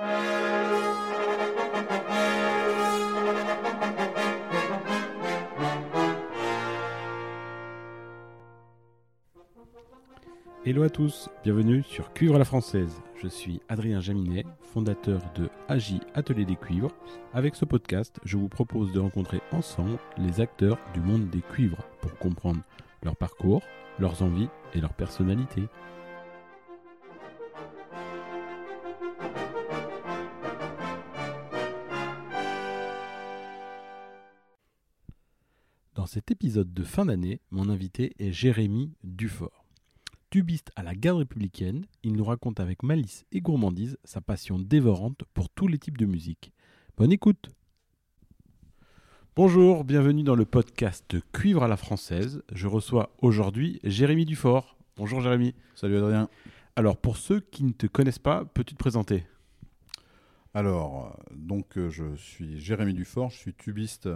Hello à tous, bienvenue sur Cuivre la Française. Je suis Adrien Jaminet, fondateur de AJ Atelier des Cuivres. Avec ce podcast, je vous propose de rencontrer ensemble les acteurs du monde des cuivres pour comprendre leur parcours, leurs envies et leur personnalité. Cet épisode de fin d'année, mon invité est Jérémy Dufort. Tubiste à la garde républicaine, il nous raconte avec malice et gourmandise sa passion dévorante pour tous les types de musique. Bonne écoute Bonjour, bienvenue dans le podcast Cuivre à la française. Je reçois aujourd'hui Jérémy Dufort. Bonjour Jérémy. Salut Adrien. Alors pour ceux qui ne te connaissent pas, peux-tu te présenter? Alors, donc euh, je suis Jérémy Dufort, je suis tubiste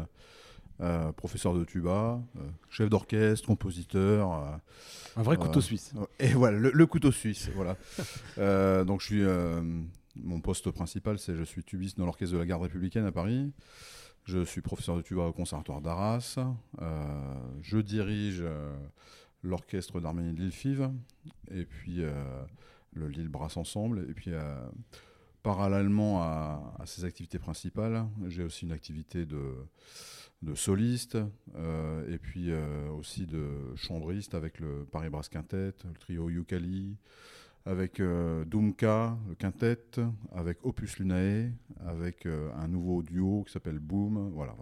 euh, professeur de tuba, euh, chef d'orchestre, compositeur. Euh, un vrai couteau suisse. Et voilà, le, couteau suisse. voilà. donc je suis, mon poste principal, c'est je suis tubiste dans l'orchestre de la garde républicaine à Paris. Je suis professeur de tuba au conservatoire d'Arras. je dirige l'orchestre d'Arménie de FIV et puis le Lille Brass Ensemble. Et puis parallèlement à, à, ces activités principales, j'ai aussi une activité de de soliste euh, et puis euh, aussi de chambriste avec le Paris Brass Quintet, le trio Yukali, avec euh, Doomka, le quintet, avec Opus Lunae, avec un nouveau duo qui s'appelle Boom, voilà.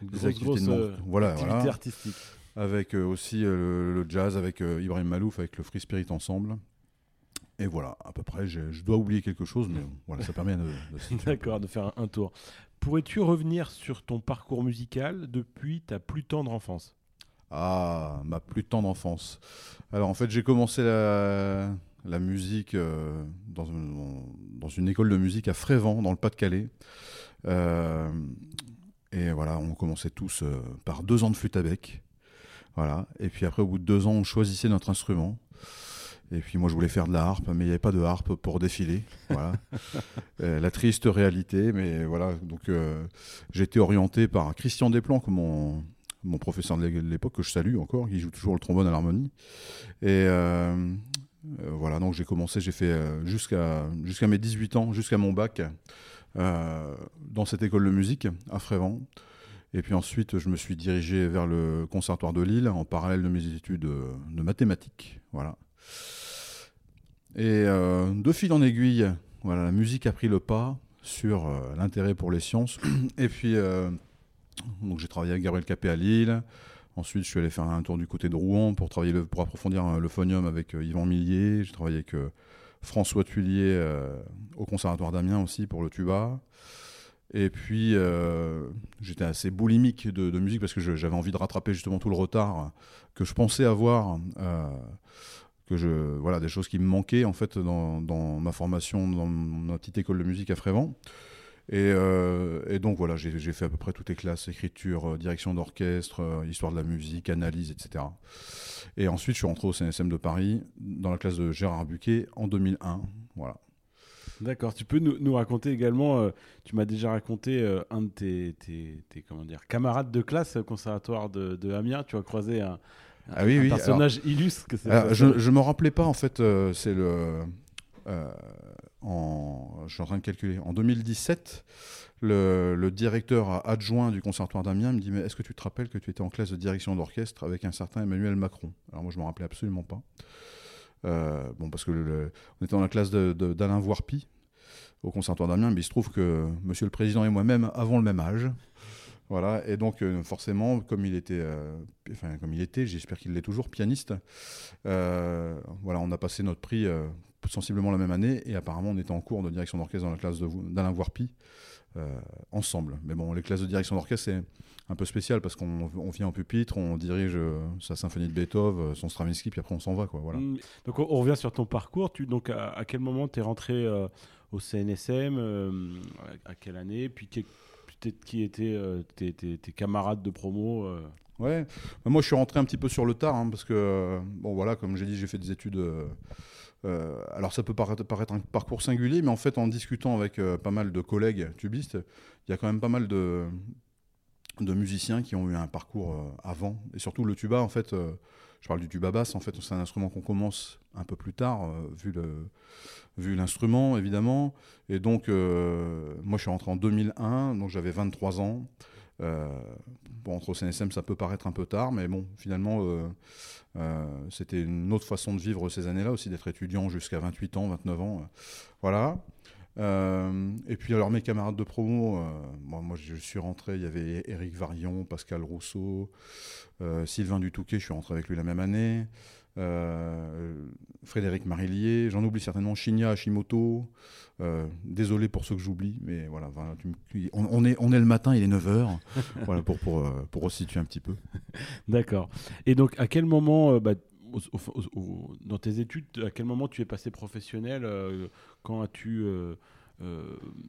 Des activités voilà, artistiques. Avec aussi le, jazz avec Ibrahim Malouf, avec le Free Spirit Ensemble. Et voilà, à peu près, je, dois oublier quelque chose, mais voilà, ça permet de, de D'accord, de faire un tour. Pourrais-tu revenir sur ton parcours musical depuis ta plus tendre enfance? Ah, ma plus tendre enfance. Alors en fait, j'ai commencé la, musique euh, dans, une, école de musique à Frévent, dans le Pas-de-Calais. Euh, et voilà, on commençait tous euh, par deux ans de flûte à bec. Voilà. Et puis après, au bout de deux ans, on choisissait notre instrument. Et puis moi, je voulais faire de la harpe, mais il n'y avait pas de harpe pour défiler. Voilà. Euh, la triste réalité, mais voilà. Donc euh, j'ai été orienté par Christian Desplan, comme mon, mon professeur de l'époque, que je salue encore, qui joue toujours le trombone à l'harmonie. Et euh, voilà, donc j'ai commencé, j'ai fait jusqu'à jusqu'à mes 18 ans, jusqu'à mon bac, dans cette école de musique à Frévent. Et puis ensuite, je me suis dirigé vers le Conservatoire de Lille en parallèle de mes études de mathématiques. Voilà. Et euh, de fil en aiguille, voilà, la musique a pris le pas sur euh, l'intérêt pour les sciences. Et puis, euh, j'ai travaillé avec Gabriel Capé à Lille. Ensuite, je suis allé faire un tour du côté de Rouen pour, travailler pour approfondir le phonium avec Yvan Millier. J'ai travaillé avec François Tuillier au Conservatoire d'Amiens aussi pour le tuba. Et puis, j'étais assez boulimique de, musique parce que j'avais envie de rattraper justement tout le retard que je pensais avoir que je voilà des choses qui me manquaient en fait dans, dans ma formation dans ma petite école de musique à Frévent et, euh, donc voilà j'ai fait à peu près toutes les classes écriture euh, direction d'orchestre euh, histoire de la musique analyse etc et ensuite je suis rentré au CNSM de Paris dans la classe de Gérard Buquet en 2001 voilà D'accord. Tu peux nous, nous raconter également, tu m'as déjà raconté un de tes, tes, tes, comment dire, camarades de classe au conservatoire de, de Amiens. Tu as croisé un, ah oui, un personnage illustre. Que je ne me rappelais pas, en fait, euh, c'est le. Euh, en, je suis en train de calculer. En 2017, le, directeur adjoint du Conservatoire d'Amiens me dit Mais est-ce que tu te rappelles que tu étais en classe de direction d'orchestre avec un certain Emmanuel Macron? Alors, moi, je ne me rappelais absolument pas. Euh, bon, parce que on était dans la classe d'Alain Voirpi au Conservatoire d'Amiens, mais il se trouve que monsieur le président et moi-même avons le même âge. Voilà, et donc euh, forcément, comme il était, euh, enfin comme il était, j'espère qu'il l'est toujours, pianiste. Euh, voilà, on a passé notre prix sensiblement la même année, et apparemment on était en cours de direction d'orchestre dans la classe d'Alain Voirpi ensemble. Mais bon, les classes de direction d'orchestre c'est un peu spécial parce qu'on vient en pupitre, on dirige sa symphonie de Beethoven, son Stravinsky, puis après on s'en va, quoi. Voilà. Mmh. Donc on, revient sur ton parcours. Tu donc à, quel moment tu es rentré au CNSM À quelle année? Puis qui étaient euh, tes, camarades de promo euh. Ouais, moi je suis rentré un petit peu sur le tard, hein, parce que, bon voilà, comme j'ai dit, j'ai fait des études alors ça peut paraître, paraître, un parcours singulier, mais en fait en discutant avec pas mal de collègues tubistes, il y a quand même pas mal de, de musiciens qui ont eu un parcours avant. Et surtout le tuba, en fait, je parle du tuba en fait, c'est un instrument qu'on commence un peu plus tard, vu le vu l'instrument évidemment. Et donc, moi je suis rentré en 2001, donc j'avais 23 ans. Euh, bon, entre au CNSM, ça peut paraître un peu tard, mais bon, finalement, euh, euh, c'était une autre façon de vivre ces années-là aussi, d'être étudiant jusqu'à 28 ans, 29 ans. voilà. Et puis alors mes camarades de promo, moi, moi, je suis rentré, il y avait Éric Varion, Pascal Rousseau, Sylvain Dutouquet, je suis rentré avec lui la même année. Euh, Frédéric Marillier, j'en oublie certainement Shinya Hashimoto. Euh, désolé pour ceux que j'oublie, mais voilà, on, est, on est le matin, il est 9h, voilà, pour, pour, euh, pour resituer un petit peu. D'accord. Et donc, à quel moment, bah, dans tes études, à quel moment tu es passé professionnel Quand as-tu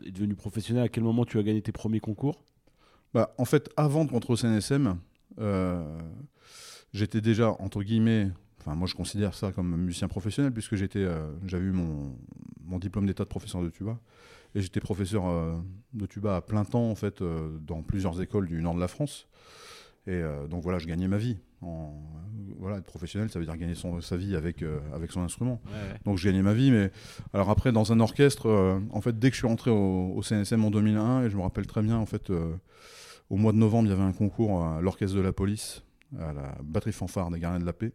es devenu professionnel À quel moment tu as gagné tes premiers concours? Bah, En fait, avant de rentrer au CNSM, j'étais déjà, entre guillemets, moi, je considère ça comme musicien professionnel puisque j'étais, euh, j'avais eu mon, mon diplôme d'état de professeur de tuba et j'étais professeur euh, de tuba à plein temps en fait euh, dans plusieurs écoles du nord de la France. Et donc voilà, je gagnais ma vie. En, voilà, être professionnel, ça veut dire gagner son, sa vie avec, avec son instrument. Donc je gagnais ma vie. Mais alors après, dans un orchestre, en fait, dès que je suis rentré au, au, CNSM en 2001, et je me rappelle très bien, en fait, au mois de novembre, il y avait un concours à l'orchestre de la police, à la batterie fanfare des Gardiens de la Paix.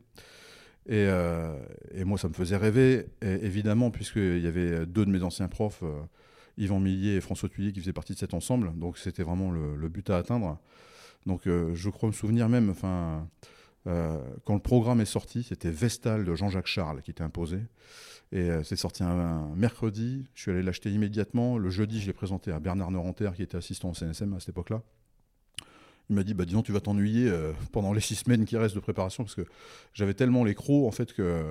Euh, et, moi, ça me faisait rêver, évidemment, puisqu'il y avait deux de mes anciens profs, euh, Yvan Millier et François Thuillier, qui faisaient partie de cet ensemble. Donc, c'était vraiment le, but à atteindre. Donc, euh, je crois me souvenir même, enfin, quand le programme est sorti, c'était Vestal de Jean-Jacques Charles qui était imposé. Et c'est sorti un, mercredi. Je suis allé l'acheter immédiatement. Le jeudi, je l'ai présenté à Bernard Neurantaire, qui était assistant au CNSM à cette époque-là. Il m'a dit, bah, disons, tu vas t'ennuyer euh, pendant les six semaines qui restent de préparation, parce que j'avais tellement les crocs, en fait, que,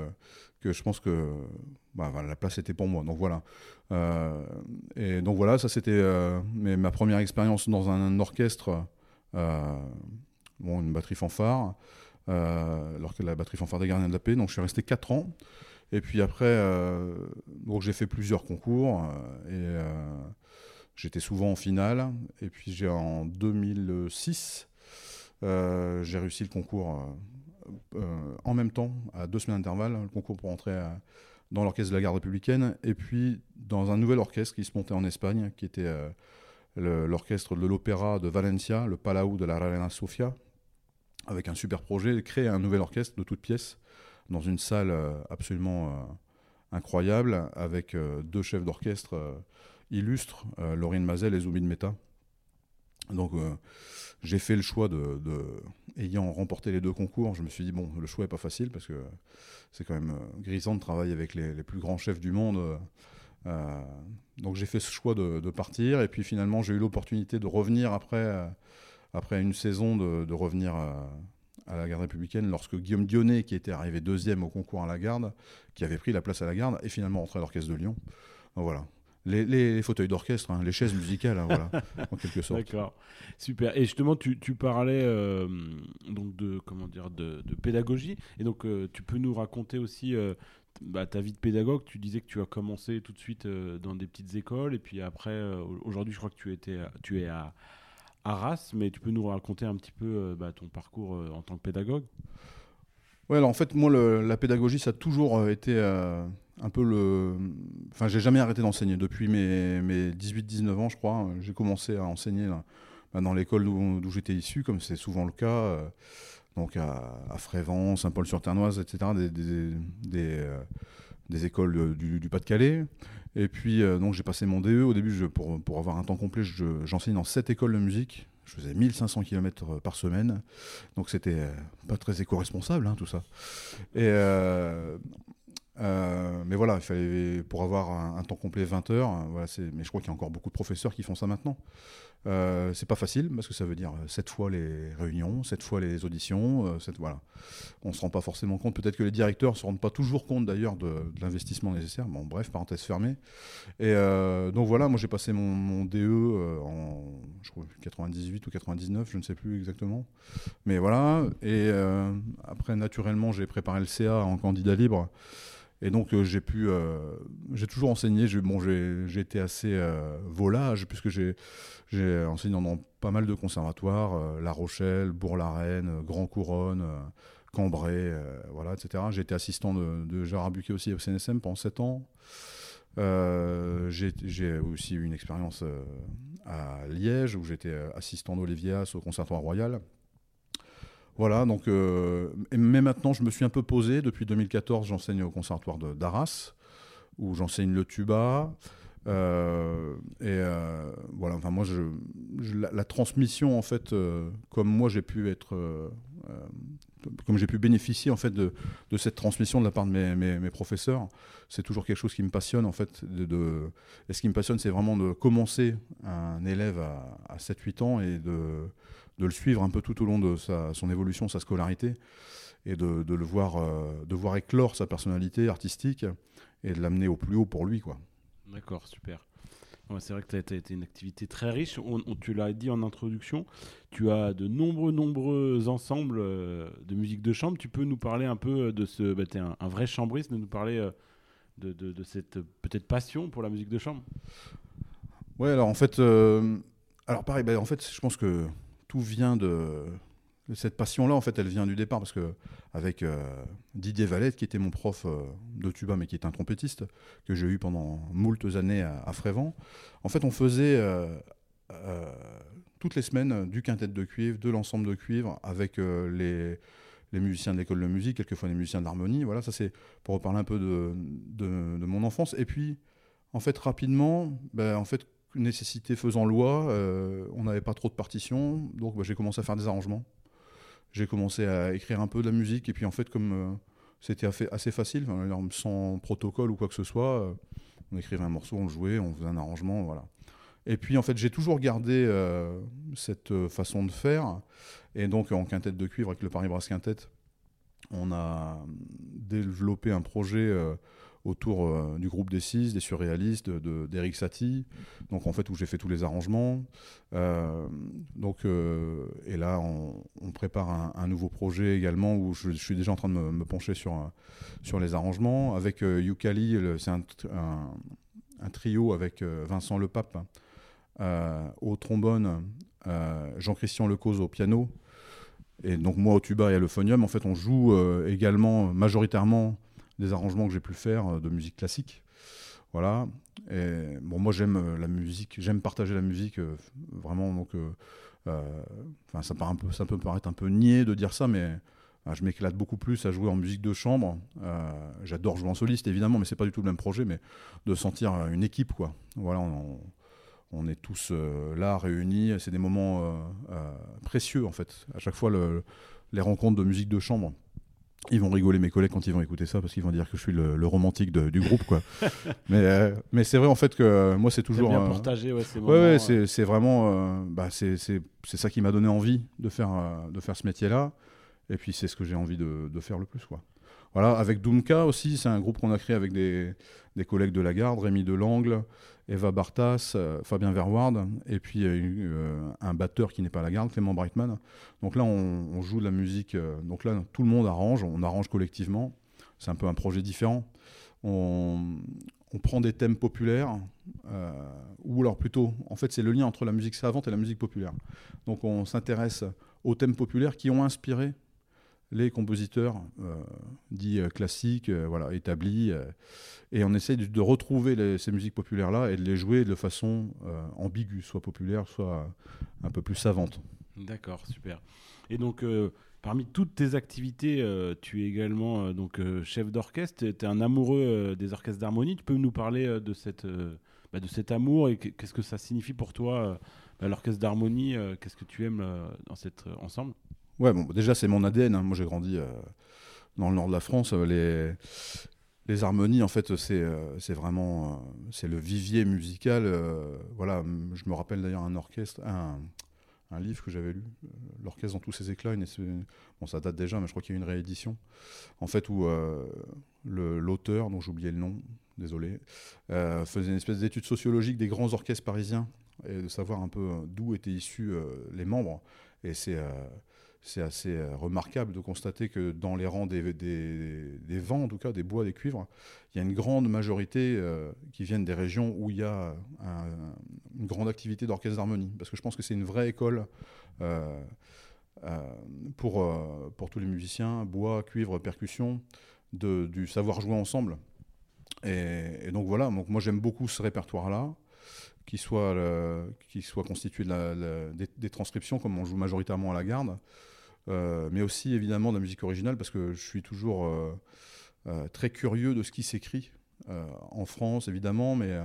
que je pense que bah, la place était pour moi. Donc voilà. Euh, et donc voilà, ça c'était euh, ma première expérience dans un, orchestre, bon, une batterie fanfare, alors que la batterie fanfare des Gardiens de la Paix. Donc je suis resté quatre ans. Et puis après, donc j'ai fait plusieurs concours. et J'étais souvent en finale. Et puis j'ai en 2006, euh, j'ai réussi le concours euh, euh, en même temps, à deux semaines d'intervalle, le concours pour entrer dans l'orchestre de la garde républicaine. Et puis dans un nouvel orchestre qui se montait en Espagne, qui était l'orchestre de l'opéra de Valencia, le Palau de la Reina Sofia, avec un super projet, créer un nouvel orchestre de toutes pièces dans une salle absolument incroyable, avec deux chefs d'orchestre illustre euh, Laurine Mazel et Zoubine Meta. Donc euh, j'ai fait le choix de, ayant remporté les deux concours, je me suis dit bon, le choix est pas facile parce que c'est quand même euh, grisant de travailler avec les, plus grands chefs du monde. Donc j'ai fait ce choix de, partir et puis finalement j'ai eu l'opportunité de revenir après, après une saison de, revenir à, la garde républicaine lorsque Guillaume Dionnet, qui était arrivé deuxième au concours à la garde, qui avait pris la place à la garde, est finalement rentré à l'orchestre de Lyon. voilà, les, fauteuils d'orchestre, hein, les chaises musicales, hein, voilà, en quelque sorte. D'accord, super. Et justement, tu, parlais euh, donc de comment dire de, pédagogie, et donc euh, tu peux nous raconter aussi euh, bah, ta vie de pédagogue. Tu disais que tu as commencé tout de suite dans des petites écoles, et puis après, aujourd'hui, je crois que tu étais, tu es à Arras, mais tu peux nous raconter un petit peu bah, ton parcours en tant que pédagogue? Ouais, alors en fait, moi, la pédagogie, ça a toujours été un peu le. Enfin, j'ai jamais arrêté d'enseigner. Depuis mes, mes 18-19 ans, je crois, j'ai commencé à enseigner bah, dans l'école d'où j'étais issu, comme c'est souvent le cas, euh, donc à, Frévent, Saint-Paul-sur-Ternoise, etc., des, des, euh, écoles du, Pas-de-Calais. Et puis, euh, donc, j'ai passé mon DE. Au début, pour, pour, avoir un temps complet, j'enseignais dans sept écoles de musique. Je faisais 1500 km par semaine. Donc, c'était pas très éco-responsable, hein, tout ça. Et euh, mais voilà, il fallait pour avoir un, temps complet 20 heures. Euh, voilà, mais je crois qu'il y a encore beaucoup de professeurs qui font ça maintenant. Euh, c'est pas facile parce que ça veut dire 7 fois les réunions, 7 fois les auditions. voilà. On se rend pas forcément compte. Peut-être que les directeurs se rendent pas toujours compte d'ailleurs de, l'investissement nécessaire. Bon, bref, parenthèse fermée. Et donc voilà, moi j'ai passé mon, DE en je crois, 98 ou 99, je ne sais plus exactement. Mais voilà. Et après, naturellement, j'ai préparé le CA en candidat libre. Et donc j'ai pu, j'ai toujours enseigné. Bon, j'ai été assez volage puisque j'ai enseigné dans pas mal de conservatoires, La Rochelle, Bourg-la-Reine, Grand Couronne. Cambrai, voilà, etc. J'ai été assistant de, de Gérard Buquet aussi au CNSM pendant 7 ans. Euh, j'ai aussi eu une expérience euh, à Liège où j'étais euh, assistant d'Olivias au Conservatoire Royal. Voilà, donc, mais maintenant je me suis un peu posé. Depuis 2014, j'enseigne au Conservatoire d'Arras où j'enseigne le tuba. et voilà, enfin moi, je, la, transmission en fait, comme moi j'ai pu être comme j'ai pu bénéficier en fait de, cette transmission de la part de mes, professeurs, c'est toujours quelque chose qui me passionne en fait. De, et ce qui me passionne, c'est vraiment de commencer un élève à, 7-8 ans et de, le suivre un peu tout au long de son évolution, sa scolarité, et de, le voir, euh, de voir éclore sa personnalité artistique et de l'amener au plus haut pour lui, quoi. D'accord, super c'est vrai que tu as, été une activité très riche. On, tu l'as dit en introduction, tu as de nombreux, nombreux ensembles euh, de musique de chambre. Tu peux nous parler un peu de ce. Bah, tu es un, vrai chambriste, de nous parler euh, de, de, cette peut-être passion pour la musique de chambre? Ouais, alors en fait. Euh, alors pareil, bah, en fait, je pense que tout vient de cette passion-là, en fait, elle vient du départ parce que avec euh, Didier Valette, qui était mon prof euh, de tuba, mais qui est un trompettiste que j'ai eu pendant moultes années à, Frévent, en fait, on faisait euh, toutes les semaines du quintet de cuivre, de l'ensemble de cuivre, avec les, musiciens de l'école de musique, quelquefois les musiciens d'harmonie. Voilà, ça c'est pour reparler un peu de, mon enfance. Et puis, en fait, rapidement, ben, en fait, nécessité faisant loi, on n'avait pas trop de partitions, donc ben, j'ai commencé à faire des arrangements j'ai commencé à écrire un peu de la musique. Et puis en fait, comme euh, c'était assez facile, sans protocole ou quoi que ce soit, euh, on écrivait un morceau, on le jouait, on faisait un arrangement, voilà. Et puis en fait, j'ai toujours gardé euh, cette façon de faire. Et donc en quintette de cuivre avec le Paris Brass Quintet, on a développé un projet autour euh, du groupe des six, des surréalistes, d'Eric de, Satie, donc en fait où j'ai fait tous les arrangements. Euh, donc, euh, et là, on, prépare un, nouveau projet également où je, suis déjà en train de me, pencher sur, sur les arrangements. Avec Yukali, c'est un, trio avec Vincent Lepape au trombone, Jean-Christian Lecause au piano. Et donc moi au tuba et à l'euphonium, en fait on joue également majoritairement des arrangements que j'ai pu faire euh, de musique classique. Voilà. Et bon, moi j'aime euh, la musique, j'aime partager la musique euh, vraiment. Donc, ça, un peut paraître un peu niais de dire ça, mais je m'éclate beaucoup plus à jouer en musique de chambre. J'adore jouer en soliste évidemment, mais c'est pas du tout le même projet. Mais de sentir une équipe, quoi. Voilà, on, on est tous là réunis. C'est des moments précieux en fait. À chaque fois, le, les rencontres de musique de chambre ils vont rigoler mes collègues quand ils vont écouter ça parce qu'ils vont dire que je suis le, romantique du groupe quoi. mais euh, mais c'est vrai en fait que euh, moi c'est toujours bien partagé ouais, ouais, ouais c'est vraiment euh, bah, c'est ça qui m'a donné envie de faire de faire ce métier là et puis c'est ce que j'ai envie de, de, faire le plus quoi. Voilà, avec Doomka aussi, c'est un groupe qu'on a créé avec des, collègues de la garde, Rémi Delangle, Eva Bartas, euh, Fabien Verward, et puis euh, un batteur qui n'est pas à la garde, Clément Brightman. Donc là, on, joue de la musique. Euh, donc là, tout le monde arrange, on arrange collectivement. C'est un peu un projet différent. On prend des thèmes populaires, ou alors plutôt, en fait, c'est le lien entre la musique savante et la musique populaire. Donc on s'intéresse aux thèmes populaires qui ont inspiré les compositeurs euh, dits euh, classiques, euh, voilà, établis, et on essaie de, retrouver ces musiques populaires-là et de les jouer de façon ambiguë, soit populaire, soit un peu plus savante. D'accord, super. Et donc, parmi toutes tes activités, tu es également donc chef d'orchestre, tu es un amoureux des orchestres d'harmonie. Tu peux nous parler de, cette, bah, de cet amour et qu'est-ce que ça signifie pour toi, bah, l'orchestre d'harmonie Qu'est-ce que tu aimes dans cet ensemble? Ouais, bon, déjà, c'est mon ADN. Hein. Moi, j'ai grandi euh, dans le nord de la France. Euh, les, les harmonies, en fait, c'est euh, c'est vraiment c'est le vivier musical. voilà, je me rappelle d'ailleurs un orchestre, un, un livre que j'avais lu, L'orchestre dans tous ses éclats. bon, ça date déjà, mais je crois qu'il y a une réédition. En fait, où l'auteur, dont oublié le nom, désolé, faisait une espèce d'étude sociologique des grands orchestres parisiens et de savoir un peu d'où étaient issus les membres. Et c'est c'est assez remarquable de constater que dans les rangs des, vents, en tout cas des bois, des cuivres, il y a une grande majorité qui viennent des régions où il y a une grande activité d'orchestre d'harmonie. Parce que je pense que c'est une vraie école pour, pour tous les musiciens, bois, cuivre, percussion, du savoir jouer ensemble. Et, donc voilà, donc moi j'aime beaucoup ce répertoire-là, qui soit, qui soit constitué de des, transcriptions, comme on joue majoritairement à la garde, euh, mais aussi évidemment de la musique originale, parce que je suis toujours euh, euh, très curieux de ce qui s'écrit en France, évidemment, mais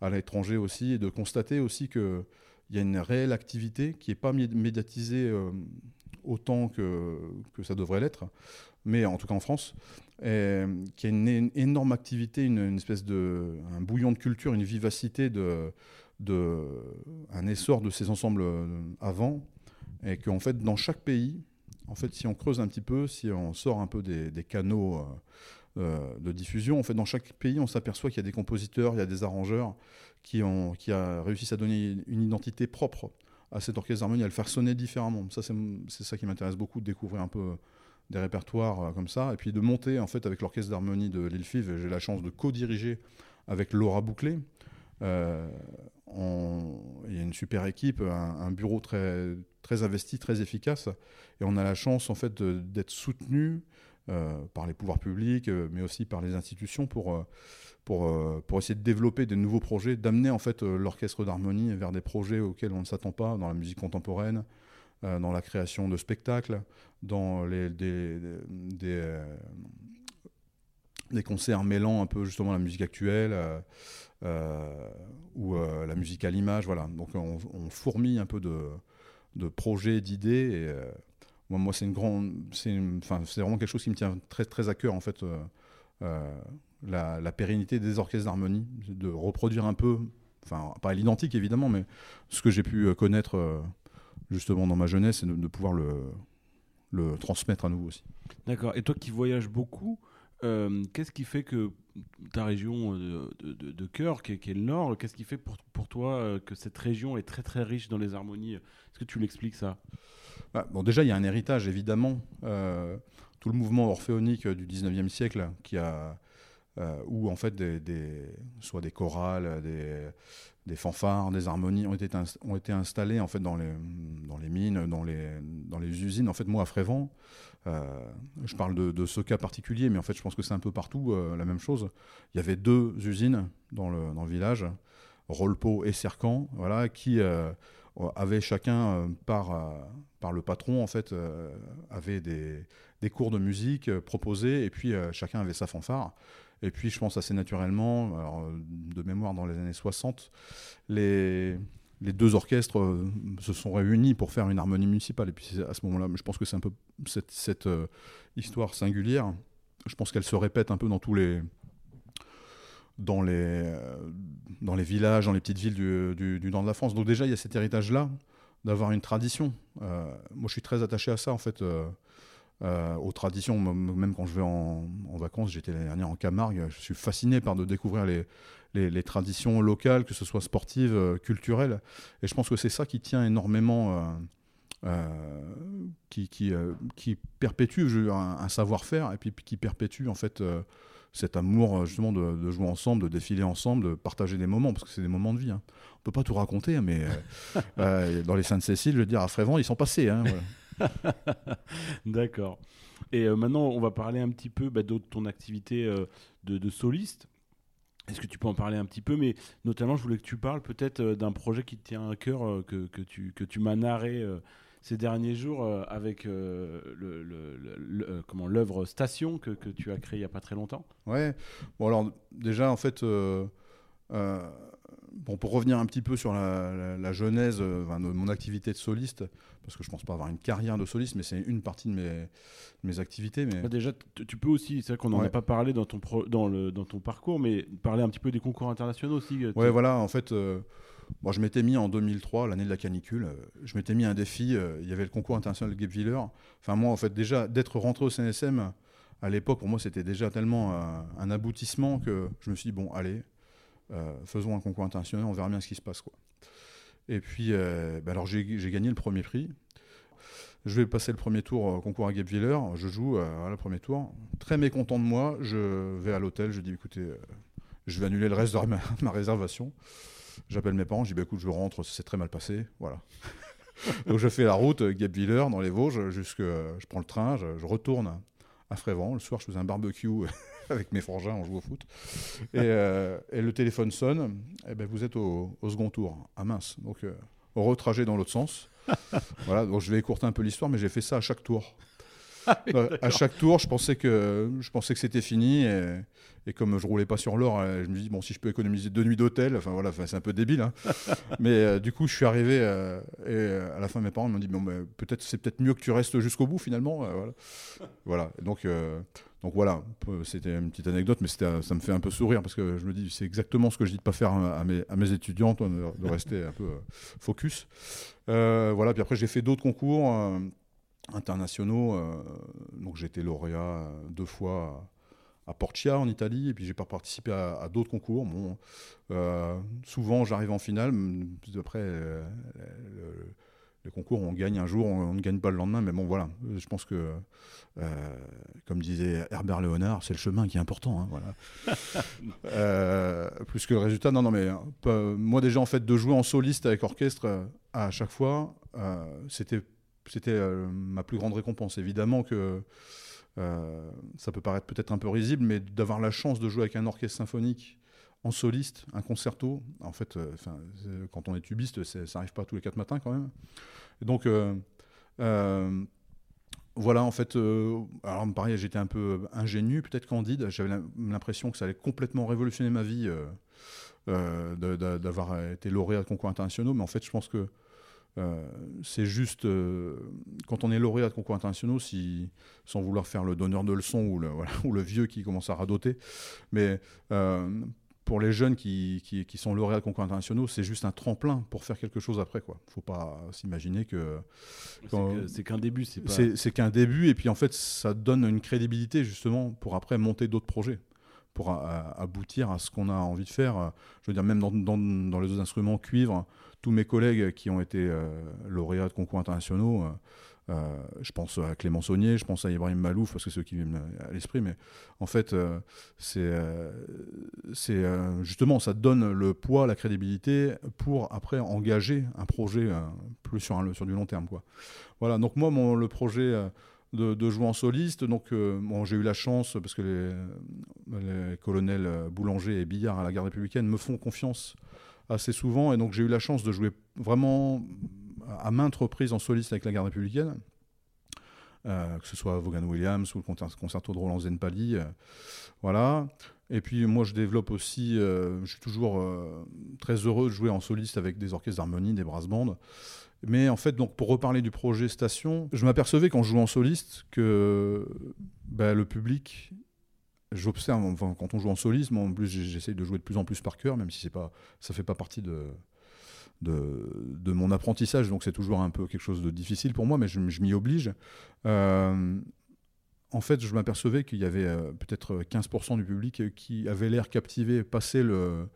à l'étranger aussi, et de constater aussi qu'il y a une réelle activité qui n'est pas médiatisée autant que, que ça devrait l'être, mais en tout cas en France, et, qui a une, énorme activité, une, espèce de un bouillon de culture, une vivacité, de, de, un essor de ces ensembles euh, avant, et qu'en fait dans chaque pays, en fait si on creuse un petit peu, si on sort un peu des, canaux euh, euh, de diffusion, en fait dans chaque pays on s'aperçoit qu'il y a des compositeurs, il y a des arrangeurs qui ont qui a réussi à donner une identité propre à cet orchestre d'harmonie, à le faire sonner différemment. Ça, c'est ça qui m'intéresse beaucoup, de découvrir un peu des répertoires euh, comme ça, et puis de monter en fait avec l'orchestre d'harmonie de l'île Five. J'ai la chance de co-diriger avec Laura Bouclé. Euh, il y a une super équipe, un, bureau très, investi, très efficace, et on a la chance en fait d'être soutenu euh, par les pouvoirs publics, mais aussi par les institutions pour, pour, essayer de développer des nouveaux projets, d'amener en fait l'orchestre d'harmonie vers des projets auxquels on ne s'attend pas dans la musique contemporaine, euh, dans la création de spectacles, dans les, euh, des, concerts mêlant un peu justement la musique actuelle euh, ou la musique à l'image. Voilà. Donc on, fourmille un peu de, de projets, d'idées. Moi, moi c'est une grande, c'est, c'est vraiment quelque chose qui me tient très très à cœur en fait. la, la, pérennité des orchestres d'harmonie, de reproduire un peu, enfin pas à l'identique évidemment, mais ce que j'ai pu connaître justement dans ma jeunesse et de, pouvoir le, le transmettre à nouveau aussi. D'accord. Et toi qui voyages beaucoup, euh, qu'est-ce qui fait que ta région de, de, cœur, qui est, le Nord, qu'est-ce qui fait pour, pour toi euh, que cette région est très très riche dans les harmonies? Est-ce que tu l'expliques ça? Bah, Bon, déjà, il y a un héritage évidemment. Euh, tout le mouvement orphéonique du 19e siècle qui a. où en fait des, soit des chorales, des, des fanfares, des harmonies ont été, installées en fait dans les, mines, dans les, usines. En fait, moi à Frévent, euh, je parle de, ce cas particulier, mais en fait, je pense que c'est un peu partout euh, la même chose. Il y avait deux usines dans le, dans le village, Rolpo et Cercan, voilà, qui euh, avaient chacun par, par le patron en fait avait des, des, cours de musique proposés et puis chacun avait sa fanfare. Et puis, je pense assez naturellement, euh, de mémoire dans les années 60, les, deux orchestres euh, se sont réunis pour faire une harmonie municipale. Et puis, à ce moment-là, je pense que c'est un peu cette, euh, histoire singulière. Je pense qu'elle se répète un peu dans tous les. Villages, dans les petites villes du nord de la France. Donc, déjà, il y a cet héritage-là d'avoir une tradition. moi, je suis très attaché à ça, en fait. Euh, aux traditions. Même quand je vais en, vacances, j'étais l'année dernière en Camargue, je suis fasciné par de découvrir les, les, traditions locales, que ce soit sportives, euh, culturelles. Et je pense que c'est ça qui tient énormément, euh, qui, qui, qui, perpétue un, savoir-faire et puis qui perpétue en fait cet amour justement de, jouer ensemble, de défiler ensemble, de partager des moments, parce que c'est des moments de vie. Hein. On peut pas tout raconter, mais dans les Saintes-Cécile, je veux dire, à Frévent, ils sont passés. Hein, D'accord. Et euh, maintenant, on va parler un petit peu bah, de ton activité euh, de, soliste. Est-ce que tu peux en parler un petit peu? Mais notamment, je voulais que tu parles peut-être euh, d'un projet qui te tient à cœur, que, que, tu, que tu m'as narré ces derniers jours avec le, comment l'œuvre Station que, que, tu as créée il n'y a pas très longtemps. Ouais. Bon alors déjà en fait bon, pour revenir un petit peu sur la, genèse euh, de mon activité de soliste, parce que je ne pense pas avoir une carrière de soliste, mais c'est une partie de mes, mes activités. Mais... Bah, déjà, tu peux aussi, c'est vrai qu'on n'en a pas parlé dans ton, dans, le, dans ton parcours, mais parler un petit peu des concours internationaux aussi. Euh, ouais, voilà, en fait, euh, je m'étais mis en 2003, l'année de la canicule, je m'étais mis un défi, il y avait le concours international de Guebwiller. Enfin, moi, en fait, déjà, d'être rentré au CNSM, à l'époque, pour moi, c'était déjà tellement un aboutissement que je me suis dit, bon, allez, euh, faisons un concours international, on verra bien ce qui se passe. Quoi. Et puis, euh, bah alors j'ai gagné le premier prix. Je vais passer le premier tour concours à Guebwiller. Je joue à le premier tour. Très mécontent de moi, je vais à l'hôtel. Je dis écoutez, je vais annuler le reste de ma, réservation. J'appelle mes parents, je dis bah, écoute, je rentre, c'est très mal passé. Voilà. Donc je fais la route Guebwiller dans les Vosges, jusque, je prends le train, je, retourne à Frévent. Le soir, je faisais un barbecue avec mes frangins, on joue au foot. Et, le téléphone sonne, et ben, vous êtes au, second tour. Ah mince, donc euh, au retrajet dans l'autre sens. voilà, donc je vais écourter un peu l'histoire, mais j'ai fait ça à chaque tour. Ah à chaque tour, je pensais que, je pensais que c'était fini. Et, comme je roulais pas sur l'or, euh, je me dis, bon, si je peux économiser deux nuits d'hôtel, enfin voilà, c'est un peu débile. Hein. mais euh, du coup, je suis arrivé euh, et à la fin, mes parents m'ont dit, bon, peut-être, c'est peut-être mieux que tu restes jusqu'au bout finalement. voilà. voilà. donc, donc voilà, c'était une petite anecdote, mais ça me fait un peu sourire parce que je me dis, c'est exactement ce que je dis de pas faire à mes, à mes étudiantes, de, rester un peu focus. voilà, puis après, j'ai fait d'autres concours internationaux. Euh, donc j'ai été lauréat euh, deux fois à, Portia en Italie, et puis j'ai pas participé à, d'autres concours. Bon, euh, souvent j'arrive en finale, après le, concours on gagne un jour, on, ne gagne pas le lendemain, mais bon voilà, je pense que, comme disait Herbert Léonard, c'est le chemin qui est important. Hein, voilà. plus que le résultat, non, non, mais moi déjà en fait de jouer en soliste avec orchestre à chaque fois, c'était c'était euh, ma plus grande récompense. Évidemment que euh, ça peut paraître peut-être un peu risible, mais d'avoir la chance de jouer avec un orchestre symphonique en soliste, un concerto, en fait, euh, quand on est tubiste, ça n'arrive pas tous les quatre matins quand même. donc, voilà, en fait, alors pareil, j'étais un peu ingénu, peut-être candide. J'avais l'impression que ça allait complètement révolutionner ma vie d'avoir été lauréat de concours internationaux, mais en fait, je pense que euh, c'est juste, euh, quand on est lauréat de concours internationaux, si, sans vouloir faire le donneur de leçons ou le, ou le vieux qui commence à radoter, mais euh, pour les jeunes qui, qui, sont lauréats de concours internationaux, c'est juste un tremplin pour faire quelque chose après. Il ne faut pas s'imaginer que... C'est qu'un début. C'est qu'un début, et puis en fait, ça donne une crédibilité justement pour après monter d'autres projets pour aboutir à ce qu'on a envie de faire. Je veux dire, même dans, dans, dans les autres instruments cuivre, tous mes collègues qui ont été euh, lauréats de concours internationaux, euh, euh, je pense à Clément Saunier, je pense à Ibrahim Malouf, parce que c'est ceux qui viennent à l'esprit, mais en fait, c'est justement, ça donne le poids, la crédibilité pour après engager un projet plus sur, du long terme. Quoi. Voilà, donc moi, mon, le projet de, jouer en soliste, donc j'ai eu la chance, parce que les, les colonels Boulanger et Billard à la garde républicaine me font confiance assez souvent. Et donc j'ai eu la chance de jouer vraiment à maintes reprises en soliste avec la garde républicaine. Euh, que ce soit Vaughan Williams ou le concerto de Roland Zenpali. Euh, voilà. Et puis moi je développe aussi, euh, je suis toujours très heureux de jouer en soliste avec des orchestres d'harmonie, des brass bands. Mais en fait, donc pour reparler du projet Station, je m'apercevais quand je jouais en soliste que ben, le public j'observe, quand on joue en solisme, en plus j'essaye de jouer de plus en plus par cœur, même si pas, ça fait pas partie de, de, mon apprentissage, donc c'est toujours un peu quelque chose de difficile pour moi, mais je, m'y oblige. Euh, en fait, je m'apercevais qu'il y avait euh, peut-être 15% du public qui avait l'air captivé, passé le,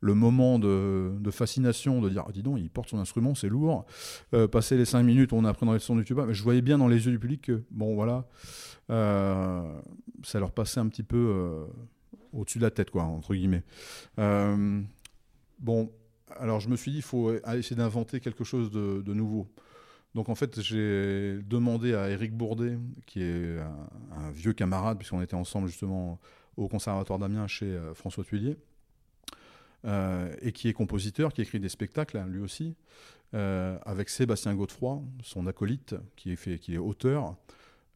le moment de, fascination, de dire ah, dis donc, il porte son instrument, c'est lourd. Euh, les 5 minutes, on apprend dans les sons du tuba. Mais je voyais bien dans les yeux du public que, bon, voilà, euh, ça leur passait un petit peu au-dessus de la tête, quoi, entre guillemets. bon, alors je me suis dit, il faut essayer d'inventer quelque chose de nouveau. Donc en fait, j'ai demandé à Éric Bourdet, qui est un, vieux camarade, puisqu'on était ensemble justement au Conservatoire d'Amiens chez euh, François Tuillier, euh, et qui est compositeur, qui écrit des spectacles, hein, lui aussi, euh, avec Sébastien Godefroy, son acolyte, qui est, fait, qui est auteur.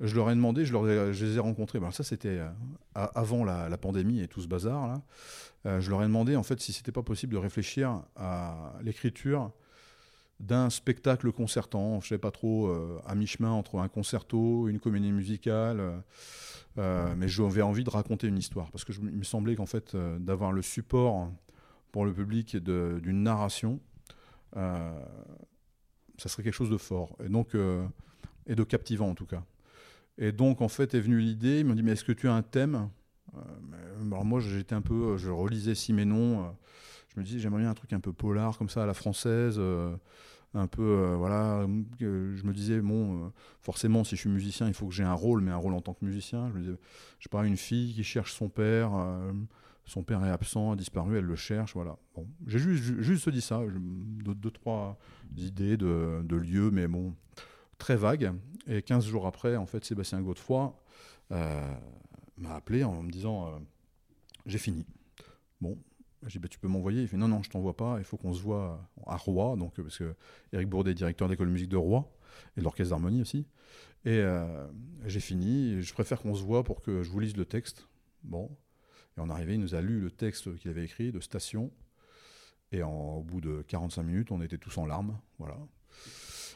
Je leur ai demandé, je, les ai rencontrés, ben, ça c'était avant la, pandémie et tout ce bazar là. je leur ai demandé en fait si c'était pas possible de réfléchir à l'écriture d'un spectacle concertant, je sais pas trop, euh, à mi-chemin entre un concerto, une comédie musicale, euh, euh, mais j'avais envie de raconter une histoire, parce que il me semblait qu'en fait, d'avoir le support pour le public d'une narration, ça serait quelque chose de fort, et donc et de captivant en tout cas. Et donc en fait est venue l'idée, ils m'ont dit mais est-ce que tu as un thème? Alors moi j'étais un peu, je relisais Siménon, je me dis j'aimerais bien un truc un peu polar comme ça à la française. un peu, voilà, je me disais, bon, forcément, si je suis musicien, il faut que j'ai un rôle, mais un rôle en tant que musicien. Je me disais, je pas, une fille qui cherche son père, son père est absent, a disparu, elle le cherche, voilà. Bon, j'ai juste, juste dit ça, deux, deux trois idées de, de, lieux, mais bon, très vagues. Et 15 jours après, en fait, Sébastien Godefroy m'a appelé en me disant, j'ai fini. Bon, j'ai dit, bah, tu peux m'envoyer Il fait, non, non, je t'envoie pas, il faut qu'on se voit à Rouen, donc, parce que Eric Bourdet, directeur d'école de musique de Rouen, et de l'orchestre d'harmonie aussi. Et euh, j'ai fini, je préfère qu'on se voit pour que je vous lise le texte. Bon, et en arrivé, il nous a lu le texte qu'il avait écrit de Station. Et au bout de 45 minutes, on était tous en larmes. Voilà.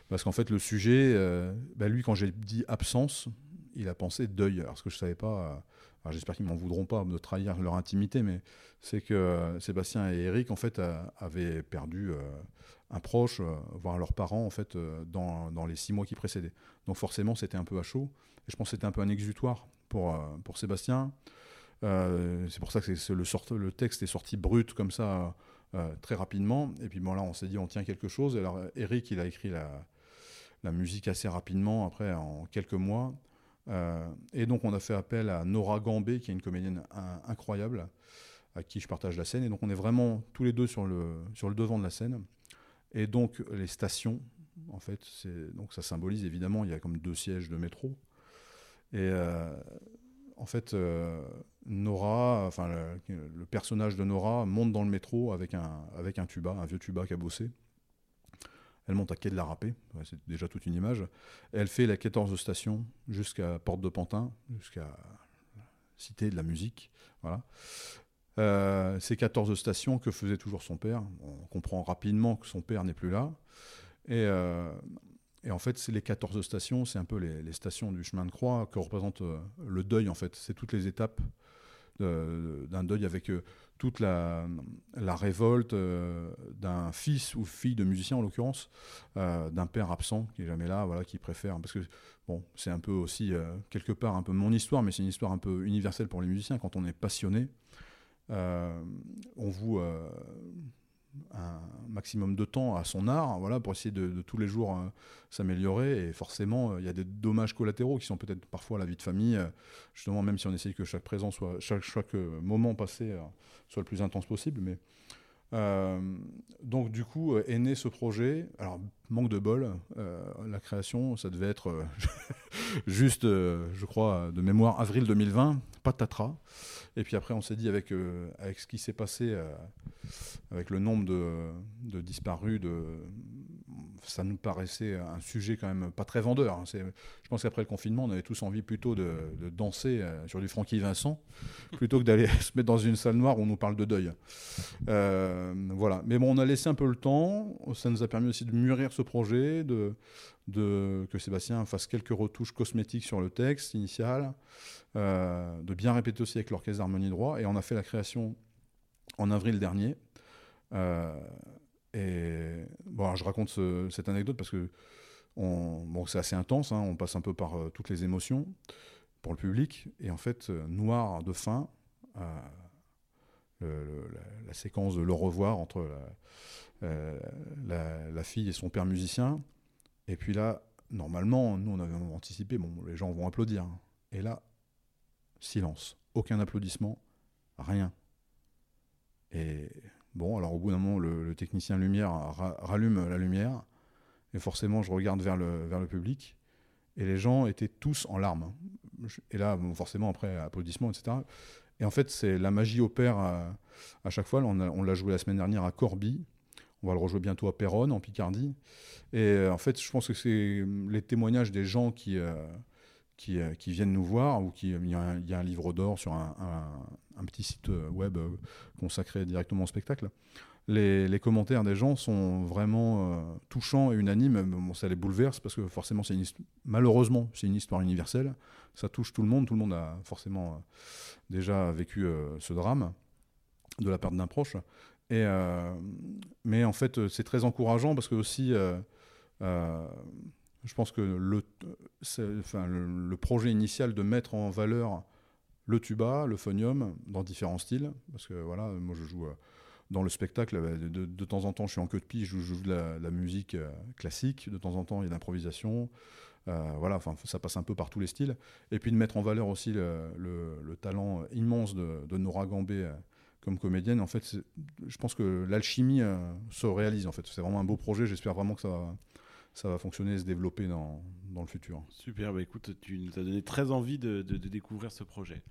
Parce qu'en fait, le sujet, euh, bah, lui, quand j'ai dit absence, il a pensé deuil. Alors, ce que je ne savais pas, j'espère qu'ils m'en voudront pas de trahir leur intimité, mais c'est que euh, Sébastien et Eric en fait avaient perdu euh, un proche, euh, voire leurs parents en fait dans, dans, les six mois qui précédaient. Donc forcément c'était un peu à chaud. Et je pense que c'était un peu un exutoire pour pour Sébastien. c'est pour ça que le, texte est sorti brut comme ça très rapidement. Et puis bon là on s'est dit on tient quelque chose. Alors Eric il a écrit la musique assez rapidement après en quelques mois. Euh, et donc on a fait appel à Nora Gambé, qui est une comédienne incroyable, à qui je partage la scène. Et donc on est vraiment tous les deux sur le, sur le devant de la scène. Et donc les stations, en fait, donc ça symbolise évidemment, il y a comme deux sièges de métro. Et euh, en fait, euh, Nora, enfin le, personnage de Nora monte dans le métro avec un, avec un tuba, un vieux tuba cabossé. Elle monte à Quai de la Râpée, c'est déjà toute une image. Elle fait la 14 stations jusqu'à Porte de Pantin, jusqu'à Cité de la musique. Voilà. Euh, ces 14 stations que faisait toujours son père. On comprend rapidement que son père n'est plus là. Et, euh, en fait, c'est les 14 stations, c'est un peu les, stations du chemin de croix que représente euh, le deuil, en fait. C'est toutes les étapes d'un deuil avec toute la, révolte euh, d'un fils ou fille de musicien en l'occurrence, euh, d'un père absent qui est jamais là, voilà, qui préfère parce que c'est un peu aussi euh, quelque part un peu mon histoire, mais c'est une histoire un peu universelle pour les musiciens. Quand on est passionné, on vous un maximum de temps à son art, voilà, pour essayer de, tous les jours euh, s'améliorer. Et forcément, euh, il y a des dommages collatéraux qui sont peut-être parfois la vie de famille. Euh, justement, même si on essaye que chaque présent soit, chaque, chaque moment passé soit le plus intense possible, mais donc du coup est né ce projet. Alors manque de bol, la création, ça devait être juste, je crois, de mémoire avril 2020, patatras. Et puis après, on s'est dit avec avec ce qui s'est passé avec le nombre de, disparus, de, ça nous paraissait un sujet quand même pas très vendeur. Hein. Je pense qu'après le confinement, on avait tous envie plutôt de, danser euh, sur du Francky Vincent, plutôt que d'aller se mettre dans une salle noire où on nous parle de deuil. Euh, voilà. Mais bon, on a laissé un peu le temps. Ça nous a permis aussi de mûrir ce projet, de, que Sébastien fasse quelques retouches cosmétiques sur le texte initial, euh, de bien répéter aussi avec l'orchestre d'harmonie droit. Et on a fait la création en avril dernier. Euh, et bon, je raconte cette anecdote parce que bon, c'est assez intense, hein, on passe un peu par euh, toutes les émotions pour le public. Et en fait, euh, noir de fin, la, séquence de le revoir entre la, fille et son père musicien. Et puis là, normalement, nous, on avait anticipé, bon, les gens vont applaudir. Et là, silence. Aucun applaudissement, rien. Et bon, alors au bout d'un moment, le, technicien lumière rallume la lumière, et forcément, je regarde vers le, public, et les gens étaient tous en larmes. Et là, forcément, après, applaudissements, etc. Et en fait, c'est la magie opère à, à chaque fois. On l'a joué la semaine dernière à Corbie. On va le rejouer bientôt à Péronne, en Picardie. Et euh, en fait, je pense que c'est les témoignages des gens qui, euh, qui, euh, qui, viennent nous voir, ou qui, il y, a un, livre d'or sur un, petit site euh, web euh, consacré directement au spectacle. Les, commentaires des gens sont vraiment euh, touchants et unanimes. Ça les bouleverse parce que forcément, c'est malheureusement, c'est une histoire universelle. Ça touche tout le monde. Tout le monde a forcément déjà vécu ce drame de la part d'un proche. Mais en fait, c'est très encourageant parce que aussi, je pense que le, projet initial de mettre en valeur le tuba, le phonium, dans différents styles. Parce que voilà, moi je joue euh, dans le spectacle, bah, de, de, temps en temps, je suis en queue de pie, je joue, de la, musique classique, de temps en temps, il y a de l'improvisation. voilà, enfin, ça passe un peu par tous les styles. Et puis de mettre en valeur aussi le, le, talent immense de, Nora Gambé comme comédienne. En fait, je pense que l'alchimie se réalise. En fait, c'est vraiment un beau projet. J'espère vraiment que ça ça va fonctionner et se développer dans, dans le futur. Super, bah écoute, tu nous as donné très envie de, de, découvrir ce projet.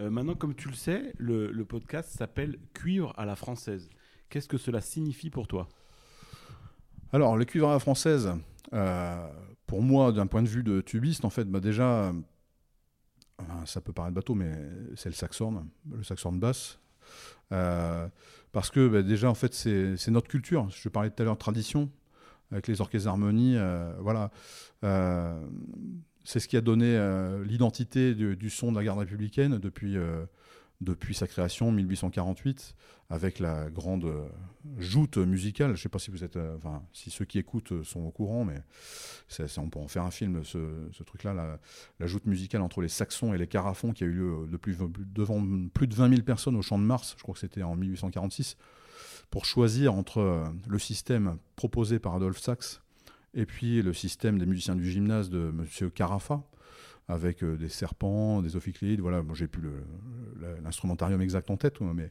Euh, maintenant, comme tu le sais, le, le podcast s'appelle Cuivre à la française. Qu'est-ce que cela signifie pour toi? Alors, le cuivre à la française, euh, pour moi, d'un point de vue de tubiste, en fait, bah déjà, euh, ça peut paraître bateau, mais c'est le saxorn, le saxorn basse. parce que bah, déjà, en fait, c'est notre culture. Je parlais tout à l'heure de tradition avec les orchestres d'harmonie. Euh, voilà. Euh, c'est ce qui a donné euh, l'identité du, son de la garde républicaine depuis, depuis sa création en 1848, avec la grande joute musicale. Je ne sais pas si vous êtes, si ceux qui écoutent sont au courant, mais on peut en faire un film, ce, truc-là, la, joute musicale entre les Saxons et les Carafons, qui a eu lieu devant plus de 20 000 personnes au Champ de Mars, je crois que c'était en 1846 pour choisir entre euh, le système proposé par Adolphe Sax et puis le système des musiciens du gymnase de M. Carafa, avec euh, des serpents, des ophicléides. Voilà, moi j'ai plus l'instrumentarium exact en tête, mais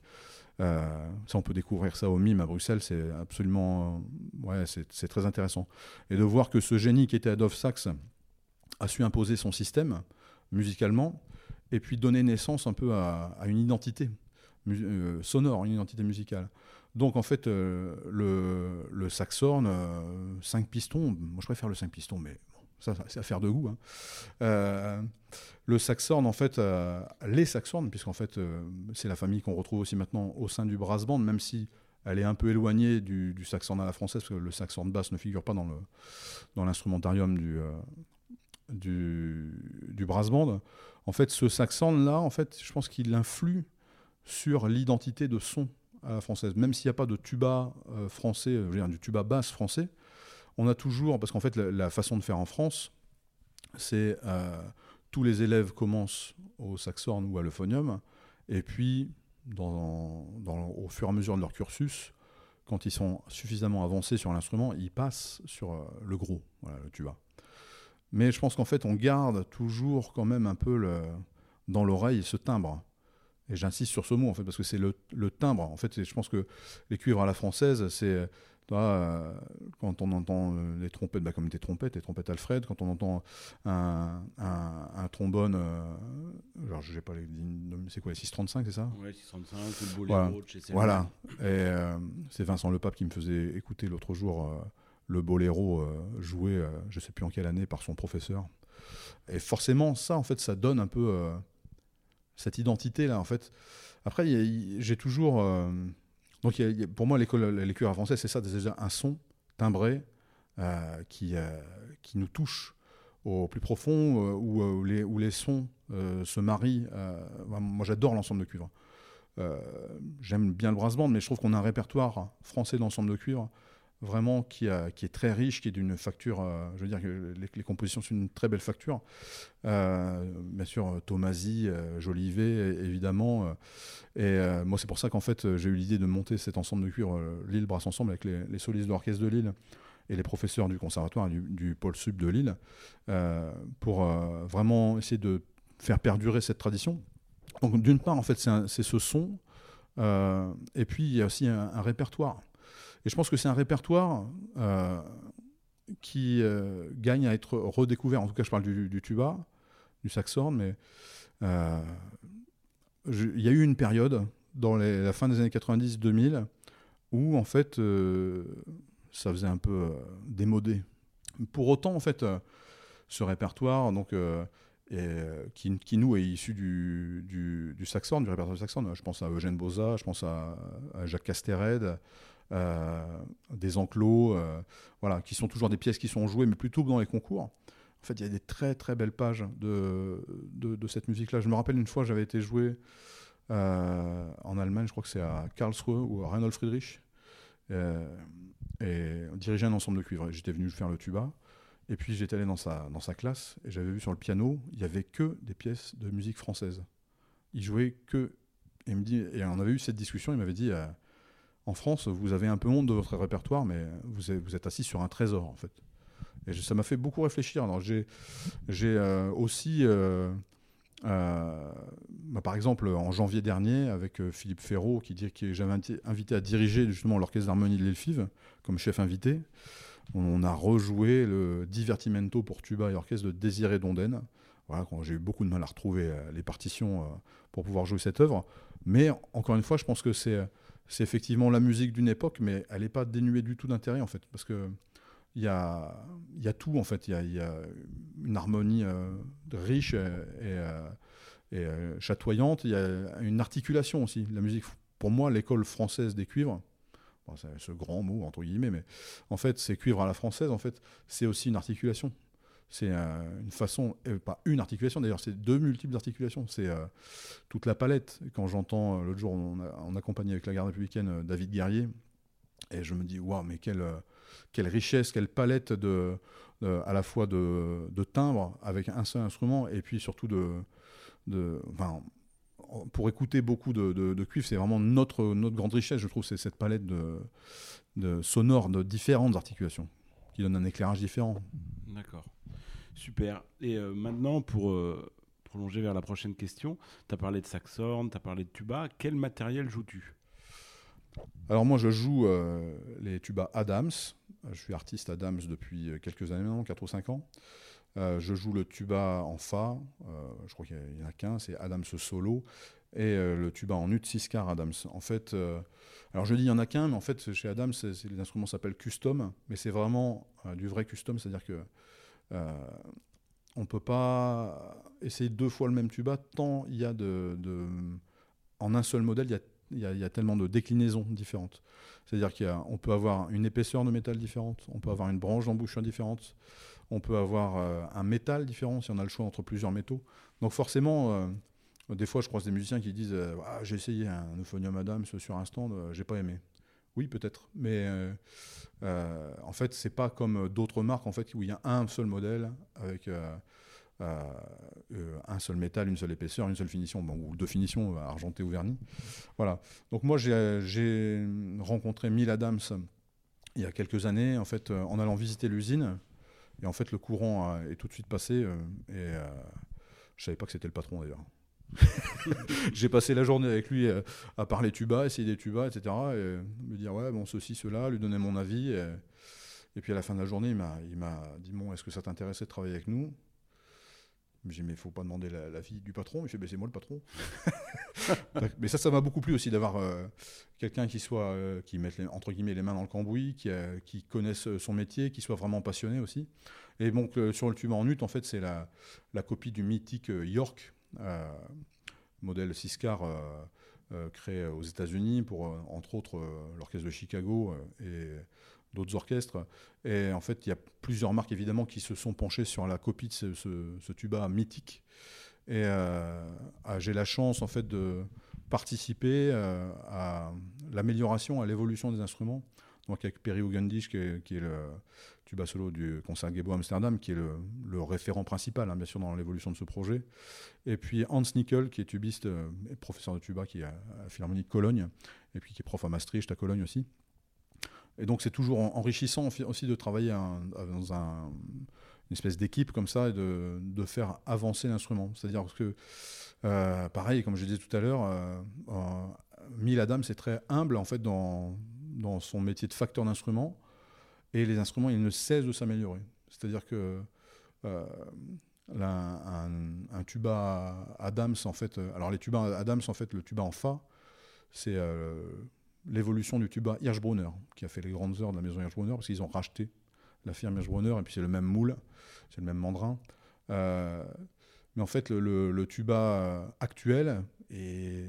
euh, ça on peut découvrir ça au MIM à Bruxelles, c'est absolument, ouais, c'est très intéressant. Et de voir que ce génie qui était Adolphe Sax a su imposer son système musicalement et puis donner naissance un peu à, une identité sonore, une identité musicale. Donc en fait, euh, le, le saxhorn, 5 euh, pistons, moi je préfère le 5 pistons, mais ça c'est affaire de goût. Hein. Euh, le saxhorn, en fait, les saxhorns, puisqu'en fait c'est la famille qu'on retrouve aussi maintenant au sein du brass band, même si elle est un peu éloignée du, du saxhorn à la française, parce que le saxhorn basse ne figure pas dans, l'instrumentarium du, du. En fait, ce saxhorn là, en fait, je pense qu'il influe sur l'identité de son française. Même s'il n'y a pas de tuba euh, français, je veux dire, du tuba basse français, on a toujours, parce qu'en fait, la, façon de faire en France, c'est euh, tous les élèves commencent au saxhorn ou à l'euphonium, et puis, au fur et à mesure de leur cursus, quand ils sont suffisamment avancés sur l'instrument, ils passent sur euh, le gros, voilà, le tuba. Mais je pense qu'en fait, on garde toujours quand même un peu dans l'oreille ce timbre. Et j'insiste sur ce mot, en fait, parce que c'est le, timbre. En fait, je pense que les cuivres à la française, c'est. Euh, quand on entend euh, les trompettes, bah, comme des trompettes, les trompettes Alfred, quand on entend un, un, trombone, euh, alors je sais pas, c'est quoi, les 635, c'est ça? Oui, 635, le boléro voilà. Voilà, et c'est Vincent Lepape qui me faisait écouter l'autre jour le boléro joué, je sais plus en quelle année, par son professeur. Et forcément, ça, en fait, ça donne un peu cette identité-là, en fait. Après, j'ai toujours. Euh, donc, pour moi, l'école, l'école française, c'est ça, déjà un son timbré euh, qui, euh, qui nous touche au plus profond, où, les, où les sons se marient. moi, j'adore l'ensemble de cuivre. J'aime bien le brass mais je trouve qu'on a un répertoire français d'ensemble de cuivre vraiment qui, est très riche, qui est d'une facture, euh, je veux dire que les, compositions sont une très belle facture. Euh, bien sûr, Tomasi, euh, Jolivet, évidemment. et moi, c'est pour ça qu'en fait, j'ai eu l'idée de monter cet ensemble de cuir, Lille Brasse Ensemble, avec les, solistes de l'orchestre de Lille et les professeurs du conservatoire du, du pôle sub de Lille, pour vraiment essayer de faire perdurer cette tradition. Donc, d'une part, en fait, c'est ce son, et puis il y a aussi un répertoire. Et je pense que c'est un répertoire euh, qui euh, gagne à être redécouvert. En tout cas, je parle du, tuba, du saxhorn, mais euh, il y a eu une période dans la fin des années 90-2000 où en fait ça faisait un peu démodé. Pour autant, en fait, ce répertoire, donc qui, nous est issu du, du, du saxhorn, du répertoire du saxhorn. Je pense à Eugène Boza, je pense à, à Jacques Castered, des enclos, euh, voilà, qui sont toujours des pièces qui sont jouées, mais plutôt dans les concours. En fait, il y a des très très belles pages de, de, cette musique-là. Je me rappelle une fois, j'avais été joué euh, en Allemagne, je crois que c'est à Karlsruhe ou à Reinhold Friedrich, et dirigeait un ensemble de cuivre. J'étais venu faire le tuba. Et puis j'étais allé dans sa, dans sa classe et j'avais vu sur le piano, il n'y avait que des pièces de musique française. Il jouait que. Et, me dit, et on avait eu cette discussion, il m'avait dit en France, vous avez un peu honte de votre répertoire, mais vous êtes, assis sur un trésor, en fait. Et ça m'a fait beaucoup réfléchir. J'ai, euh, aussi, euh, euh, bah, par exemple, en janvier dernier, avec Philippe Ferraud, qui dit j'avais invité à diriger justement l'orchestre d'harmonie de l'Elfive comme chef invité, on a rejoué le Divertimento pour tuba et orchestre de Désiré Donden. Voilà, j'ai eu beaucoup de mal à retrouver les partitions pour pouvoir jouer cette œuvre. Mais encore une fois, je pense que c'est c'est effectivement la musique d'une époque, mais elle n'est pas dénuée du tout d'intérêt, en fait, parce que il y a, y a tout, en fait. Il y a, une harmonie euh, riche et, euh, euh, chatoyante. Il y a une articulation aussi. La musique, pour moi, l'école française des cuivres, c'est ce grand mot, entre guillemets, mais en fait, c'est cuivre à la française, en fait, c'est aussi une articulation. C'est une façon, pas une articulation d'ailleurs, c'est deux multiples articulations. C'est toute la palette. Quand j'entends, l'autre jour, on, a, accompagné avec la garde républicaine David Guerrier, et je me dis, waouh, mais quelle, quelle richesse, quelle palette de, à la fois de, de timbres avec un seul instrument, et puis surtout de. de pour écouter beaucoup de, de, cuivre, c'est vraiment notre, notre grande richesse, je trouve, c'est cette palette de, de sonores de différentes articulations qui donne un éclairage différent. D'accord. Super. Et euh, maintenant, pour euh, prolonger vers la prochaine question, tu as parlé de saxhorn, tu as parlé de tuba. Quel matériel joues-tu? Alors moi, je joue euh, les tubas Adams. Je suis artiste Adams depuis quelques années maintenant, 4 ou 5 ans. je joue le tuba en Fa, je crois qu'il y en a qu'un, c'est Adams Solo, et le tuba en ut 6 quarts Adams. En fait, alors je dis il y en a qu'un, mais en fait chez Adams, les instruments s'appellent custom, mais c'est vraiment du vrai custom, c'est-à-dire que on ne peut pas essayer deux fois le même tuba tant il y a de, en un seul modèle, il y a, tellement de déclinaisons différentes. C'est-à-dire qu'on peut avoir une épaisseur de métal différente, on peut avoir une branche d'embouchure différente, on peut avoir euh, un métal différent si on a le choix entre plusieurs métaux. Donc forcément, euh, des fois je croise des musiciens qui disent ah, j'ai essayé un euphonium Adams sur un stand, j'ai pas aimé. Oui, peut-être. Mais euh, euh, en fait, c'est pas comme d'autres marques en fait, où il y a un seul modèle avec euh, un seul métal, une seule épaisseur, une seule finition, ou deux finitions, argentées ou vernies. Voilà. Donc moi, j'ai rencontré Mille Adams il y a quelques années, en fait, en allant visiter l'usine. Et en fait, le courant est tout de suite passé. et je savais pas que c'était le patron d'ailleurs. j'ai passé la journée avec lui euh, à parler tuba, essayer des tubas, etc. Et me dire, ouais, bon, ceci, cela, lui donner mon avis. Et, puis à la fin de la journée, il m'a dit, bon, est-ce que ça t'intéressait de travailler avec nous? J'ai dit, mais il faut pas demander l'avis du patron. Il fait, ben, c'est moi le patron. mais ça, ça m'a beaucoup plu aussi d'avoir euh, quelqu'un qui soit, euh, qui mette entre guillemets les mains dans le cambouis, qui, qui connaisse son métier, qui soit vraiment passionné aussi. Et donc, sur le tuba en ut, en fait, c'est la, la, copie du mythique York, modèle Siscar euh, euh, créé aux États-Unis pour, entre autres, l'orchestre de Chicago et d'autres orchestres. Et en fait, il y a plusieurs marques évidemment qui se sont penchées sur la copie de ce, tuba mythique. Et j'ai la chance en fait de participer à l'amélioration, à l'évolution des instruments. Donc avec Perry Hugendisch, qui est, le tuba solo du concert Gebo Amsterdam, qui est le, référent principal, hein, bien sûr, dans l'évolution de ce projet. Et puis Hans Nickel, qui est tubiste euh, et professeur de tuba, qui est à la Philharmonie de Cologne, et puis qui est prof à Maastricht, à Cologne aussi. Et donc c'est toujours enrichissant aussi de travailler dans un, une espèce d'équipe comme ça et de, de faire avancer l'instrument. C'est-à-dire que, euh, pareil, comme je disais tout à l'heure, euh, euh Adam, c'est très humble en fait dans, dans son métier de facteur d'instruments. Et les instruments, ils ne cessent de s'améliorer. C'est-à-dire que euh, un, tuba Adams, en fait, euh, alors les tubas Adams, en fait, le tuba en Fa, c'est euh, l'évolution du tuba Hirschbrunner, qui a fait les grandes heures de la maison Hirschbrunner, parce qu'ils ont racheté la firme Hirschbrunner, et puis c'est le même moule, c'est le même mandrin. mais en fait, le, tuba actuel, et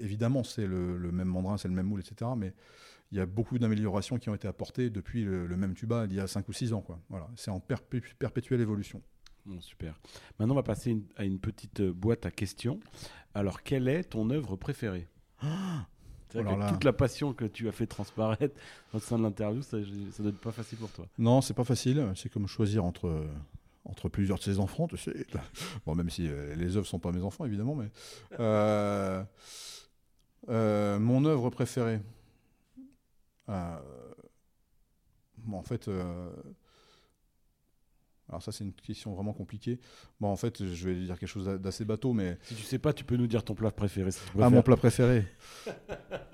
évidemment, c'est le, le, même mandrin, c'est le même moule, etc. Mais il y a beaucoup d'améliorations qui ont été apportées depuis le, même tuba il y a 5 ou 6 ans. Quoi. Voilà, c'est en perpétuelle évolution. Bon, super. Maintenant, on va passer à une petite euh, boîte à questions. Alors, quelle est ton œuvre préférée? Ah toute la passion que tu as fait transparaître au sein de l'interview, ça, ça doit être pas facile pour toi. Non, c'est pas facile. C'est comme choisir entre entre plusieurs de ses enfants, tu sais. Bon, même si euh, les œuvres sont pas mes enfants, évidemment, mais euh, mon œuvre préférée. bon, en fait, alors ça, c'est une question vraiment compliquée. Bon, en fait, je vais dire quelque chose d'assez bateau, mais... Si tu sais pas, tu peux nous dire ton plat préféré. ah, mon plat préféré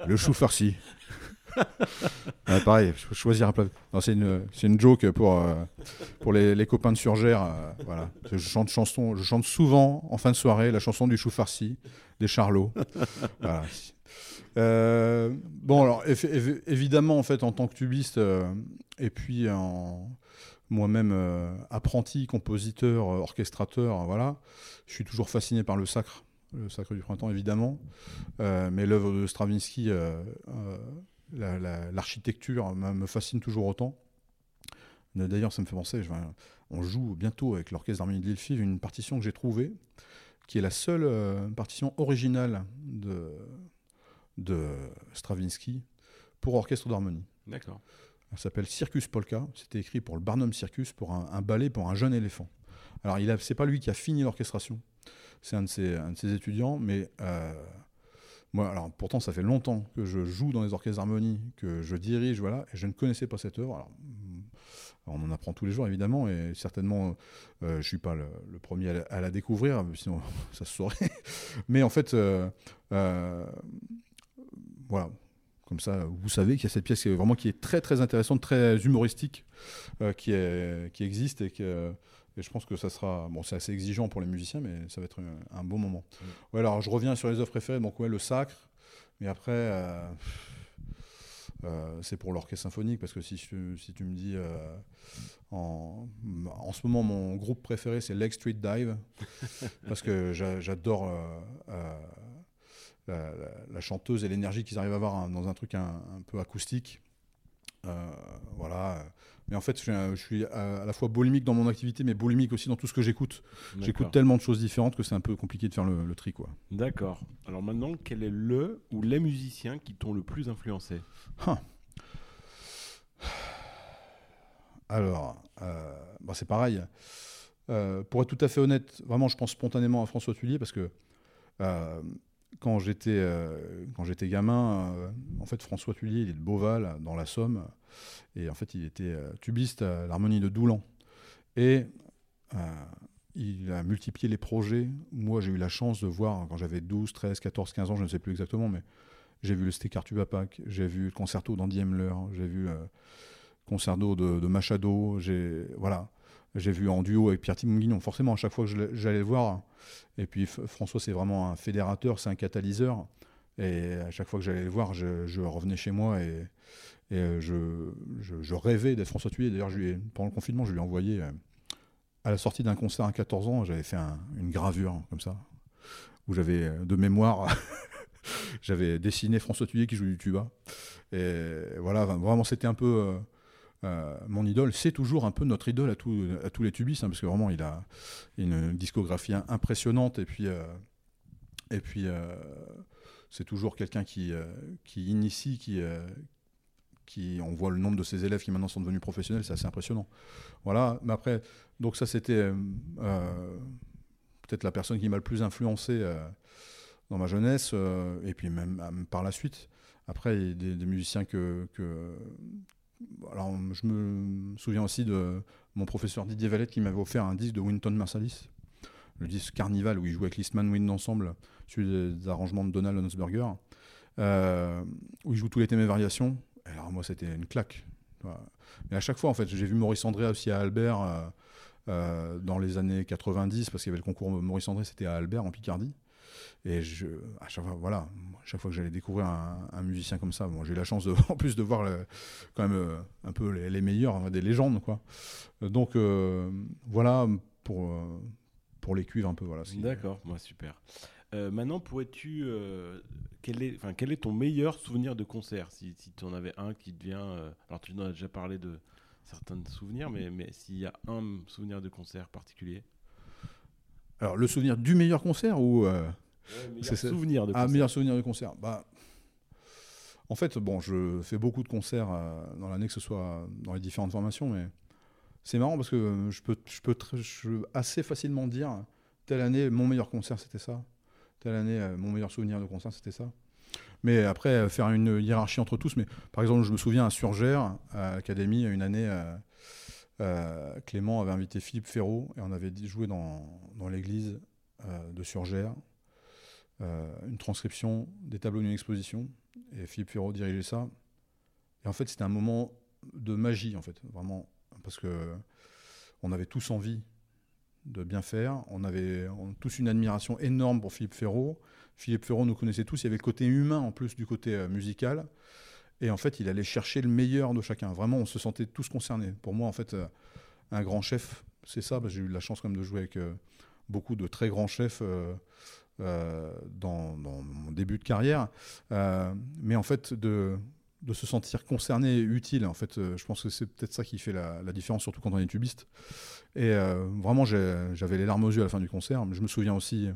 Le chou farci. pareil, choisir un plat. C'est une, une, joke pour, euh, pour les, copains de Surgère. Euh, voilà. Je chante, chanson, je chante souvent, en fin de soirée, la chanson du chou farci des Charlots. Euh, bon, alors, évidemment, en fait, en tant que tubiste, et puis en moi-même apprenti, compositeur, orchestrateur, voilà, je suis toujours fasciné par le sacre, le sacre du printemps évidemment, mais l'œuvre de Stravinsky, l'architecture me fascine toujours autant. D'ailleurs, ça me fait penser, on joue bientôt avec l'Orchestre d'Harmonie de l'île une partition que j'ai trouvée, qui est la seule partition originale de, de Stravinsky pour orchestre d'harmonie. D'accord. Ça s'appelle Circus Polka. C'était écrit pour le Barnum Circus, pour un, ballet pour un jeune éléphant. Alors, il c'est pas lui qui a fini l'orchestration. C'est un, de ses, un de ses étudiants, mais euh, moi, alors pourtant, ça fait longtemps que je joue dans les orchestres d'harmonie, que je dirige, voilà, et je ne connaissais pas cette œuvre. Alors, on en apprend tous les jours, évidemment, et certainement, euh, je ne suis pas le, premier à la, découvrir, sinon ça se saurait. Mais en fait, euh, voilà, comme ça, vous savez qu'il y a cette pièce qui est vraiment qui est très très intéressante, très humoristique, euh, qui, qui existe et que je pense que ça sera. Bon, c'est assez exigeant pour les musiciens, mais ça va être un, bon moment. Ouais, alors je reviens sur les œuvres préférées. Donc, ouais, le sacre. Mais après, euh, euh, c'est pour l'orchestre symphonique, parce que si, si tu me dis. en, en, ce moment, mon groupe préféré, c'est Leg Street Dive, parce que j'adore la, chanteuse et l'énergie qu'ils arrivent à avoir dans un truc un, peu acoustique. Euh, voilà. Mais en fait, je suis, à, la fois boulimique dans mon activité, mais boulimique aussi dans tout ce que j'écoute. J'écoute tellement de choses différentes que c'est un peu compliqué de faire le, tri. Quoi. D'accord. Alors maintenant, quel est le ou les musiciens qui t'ont le plus influencé? Ah. Alors, euh, bah, c'est pareil. Euh, pour être tout à fait honnête, vraiment, je pense spontanément à François Tullier parce que quand j'étais euh, quand j'étais gamin, euh, en fait François Tullier, il est de Beauval dans la Somme, et en fait il était euh, tubiste à l'harmonie de Doulan, et il a multiplié les projets. Moi j'ai eu la chance de voir quand j'avais 12, 13, 14, 15 ans, je ne sais plus exactement, mais j'ai vu le Stécar Tubapac, j'ai vu le concerto d'Andy Hemler, j'ai vu le concerto de, de Machado, j'ai voilà. J'ai vu en duo avec Pierre Timon Forcément, à chaque fois que j'allais le voir, et puis François, c'est vraiment un fédérateur, c'est un catalyseur. Et à chaque fois que j'allais le voir, je, revenais chez moi et, et je, rêvais d'être François Thuillier. D'ailleurs, pendant le confinement, je lui ai envoyé, euh, à la sortie d'un concert à 14 ans, j'avais fait une gravure comme ça, où j'avais euh, de mémoire, j'avais dessiné François Thuillier qui joue du tuba. Et voilà, vraiment, c'était un peu. Euh, mon idole, c'est toujours un peu notre idole à, à tous les tubistes, hein, parce que vraiment, il a une discographie impressionnante, et puis, euh, et puis euh, c'est toujours quelqu'un qui, qui initie, qui, qui, on voit le nombre de ses élèves qui maintenant sont devenus professionnels, c'est assez impressionnant. Voilà, mais après, donc ça, c'était peut-être la personne qui m'a le plus influencé dans ma jeunesse, et puis même, par la suite. Après, des, musiciens que, alors, je me souviens aussi de mon professeur Didier Valette qui m'avait offert un disque de Winton Marsalis, le disque Carnival où il jouait avec Listman Wind ensemble, celui des arrangements de Donald Hunsberger, euh, où il joue tous les thèmes et variations. alors moi, c'était une claque. Mais à chaque fois, en fait, j'ai vu Maurice André aussi à Albert euh, euh, dans les années 90, parce qu'il y avait le concours Maurice André, c'était à Albert en Picardie. Et à chaque fois, voilà, chaque fois que j'allais découvrir un, musicien comme ça, bon, j'ai eu la chance de, en plus de voir quand même euh, un peu les, meilleurs, hein, des légendes, quoi. Donc euh, voilà pour euh, pour les cuivres un peu, voilà. D'accord, moi super. maintenant, pourrais-tu, quel est, quel est ton meilleur souvenir de concert, si, si tu en avais un qui te vient, alors tu en as déjà parlé de certains souvenirs, mais mais s'il y a un souvenir de concert particulier? Alors le souvenir du meilleur concert ou c'est souvenir de concert. meilleur souvenir de concert. Bah, en fait, bon, je fais beaucoup de concerts euh, dans l'année, que ce soit dans les différentes formations, mais c'est marrant parce que je peux, je peux, assez facilement dire telle année, mon meilleur concert, c'était ça. Telle année, euh, mon meilleur souvenir de concert, c'était ça. Mais après, faire une hiérarchie entre tous. Mais par exemple, je me souviens à Surgère, à l'Académie, une année, Clément avait invité Philippe Ferraud et on avait joué dans, dans l'église de Surgère. Une transcription des tableaux d'une exposition et Philippe Ferraud dirigeait ça. Et en fait, c'était un moment de magie, en fait, vraiment, parce que on avait tous envie de bien faire. On avait tous une admiration énorme pour Philippe Ferraud. Philippe Ferraud nous connaissait tous. Il y avait le côté humain en plus du côté euh, musical. Et en fait, il allait chercher le meilleur de chacun. Vraiment, on se sentait tous concernés. Pour moi, en fait, euh, un grand chef, c'est ça. J'ai eu la chance quand même de jouer avec euh, beaucoup de très grands chefs. Dans, mon début de carrière, mais en fait de, se sentir concerné et utile. En fait, je pense que c'est peut-être ça qui fait la, différence, surtout quand on est tubiste. Et euh, vraiment, j'avais les larmes aux yeux à la fin du concert. Je me souviens aussi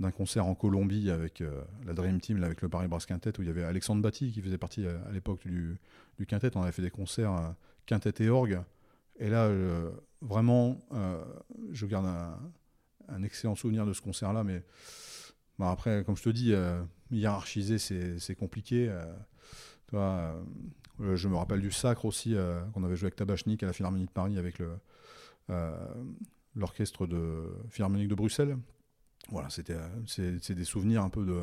d'un concert en Colombie avec euh, la Dream Team, avec le Paris Brass Quintet, où il y avait Alexandre Batty qui faisait partie euh, à, l'époque du, Quintet. On avait fait des concerts Quintet et orgue. Et là, vraiment, je garde un, excellent souvenir de ce concert-là. Mais bah, après, comme je te dis, hiérarchiser, c'est compliqué. je me rappelle du Sacre aussi, qu'on avait joué avec Tabachnik à la Philharmonie de Paris avec euh, l'orchestre de Philharmonique de Bruxelles. Voilà, c'était c'est des souvenirs un peu de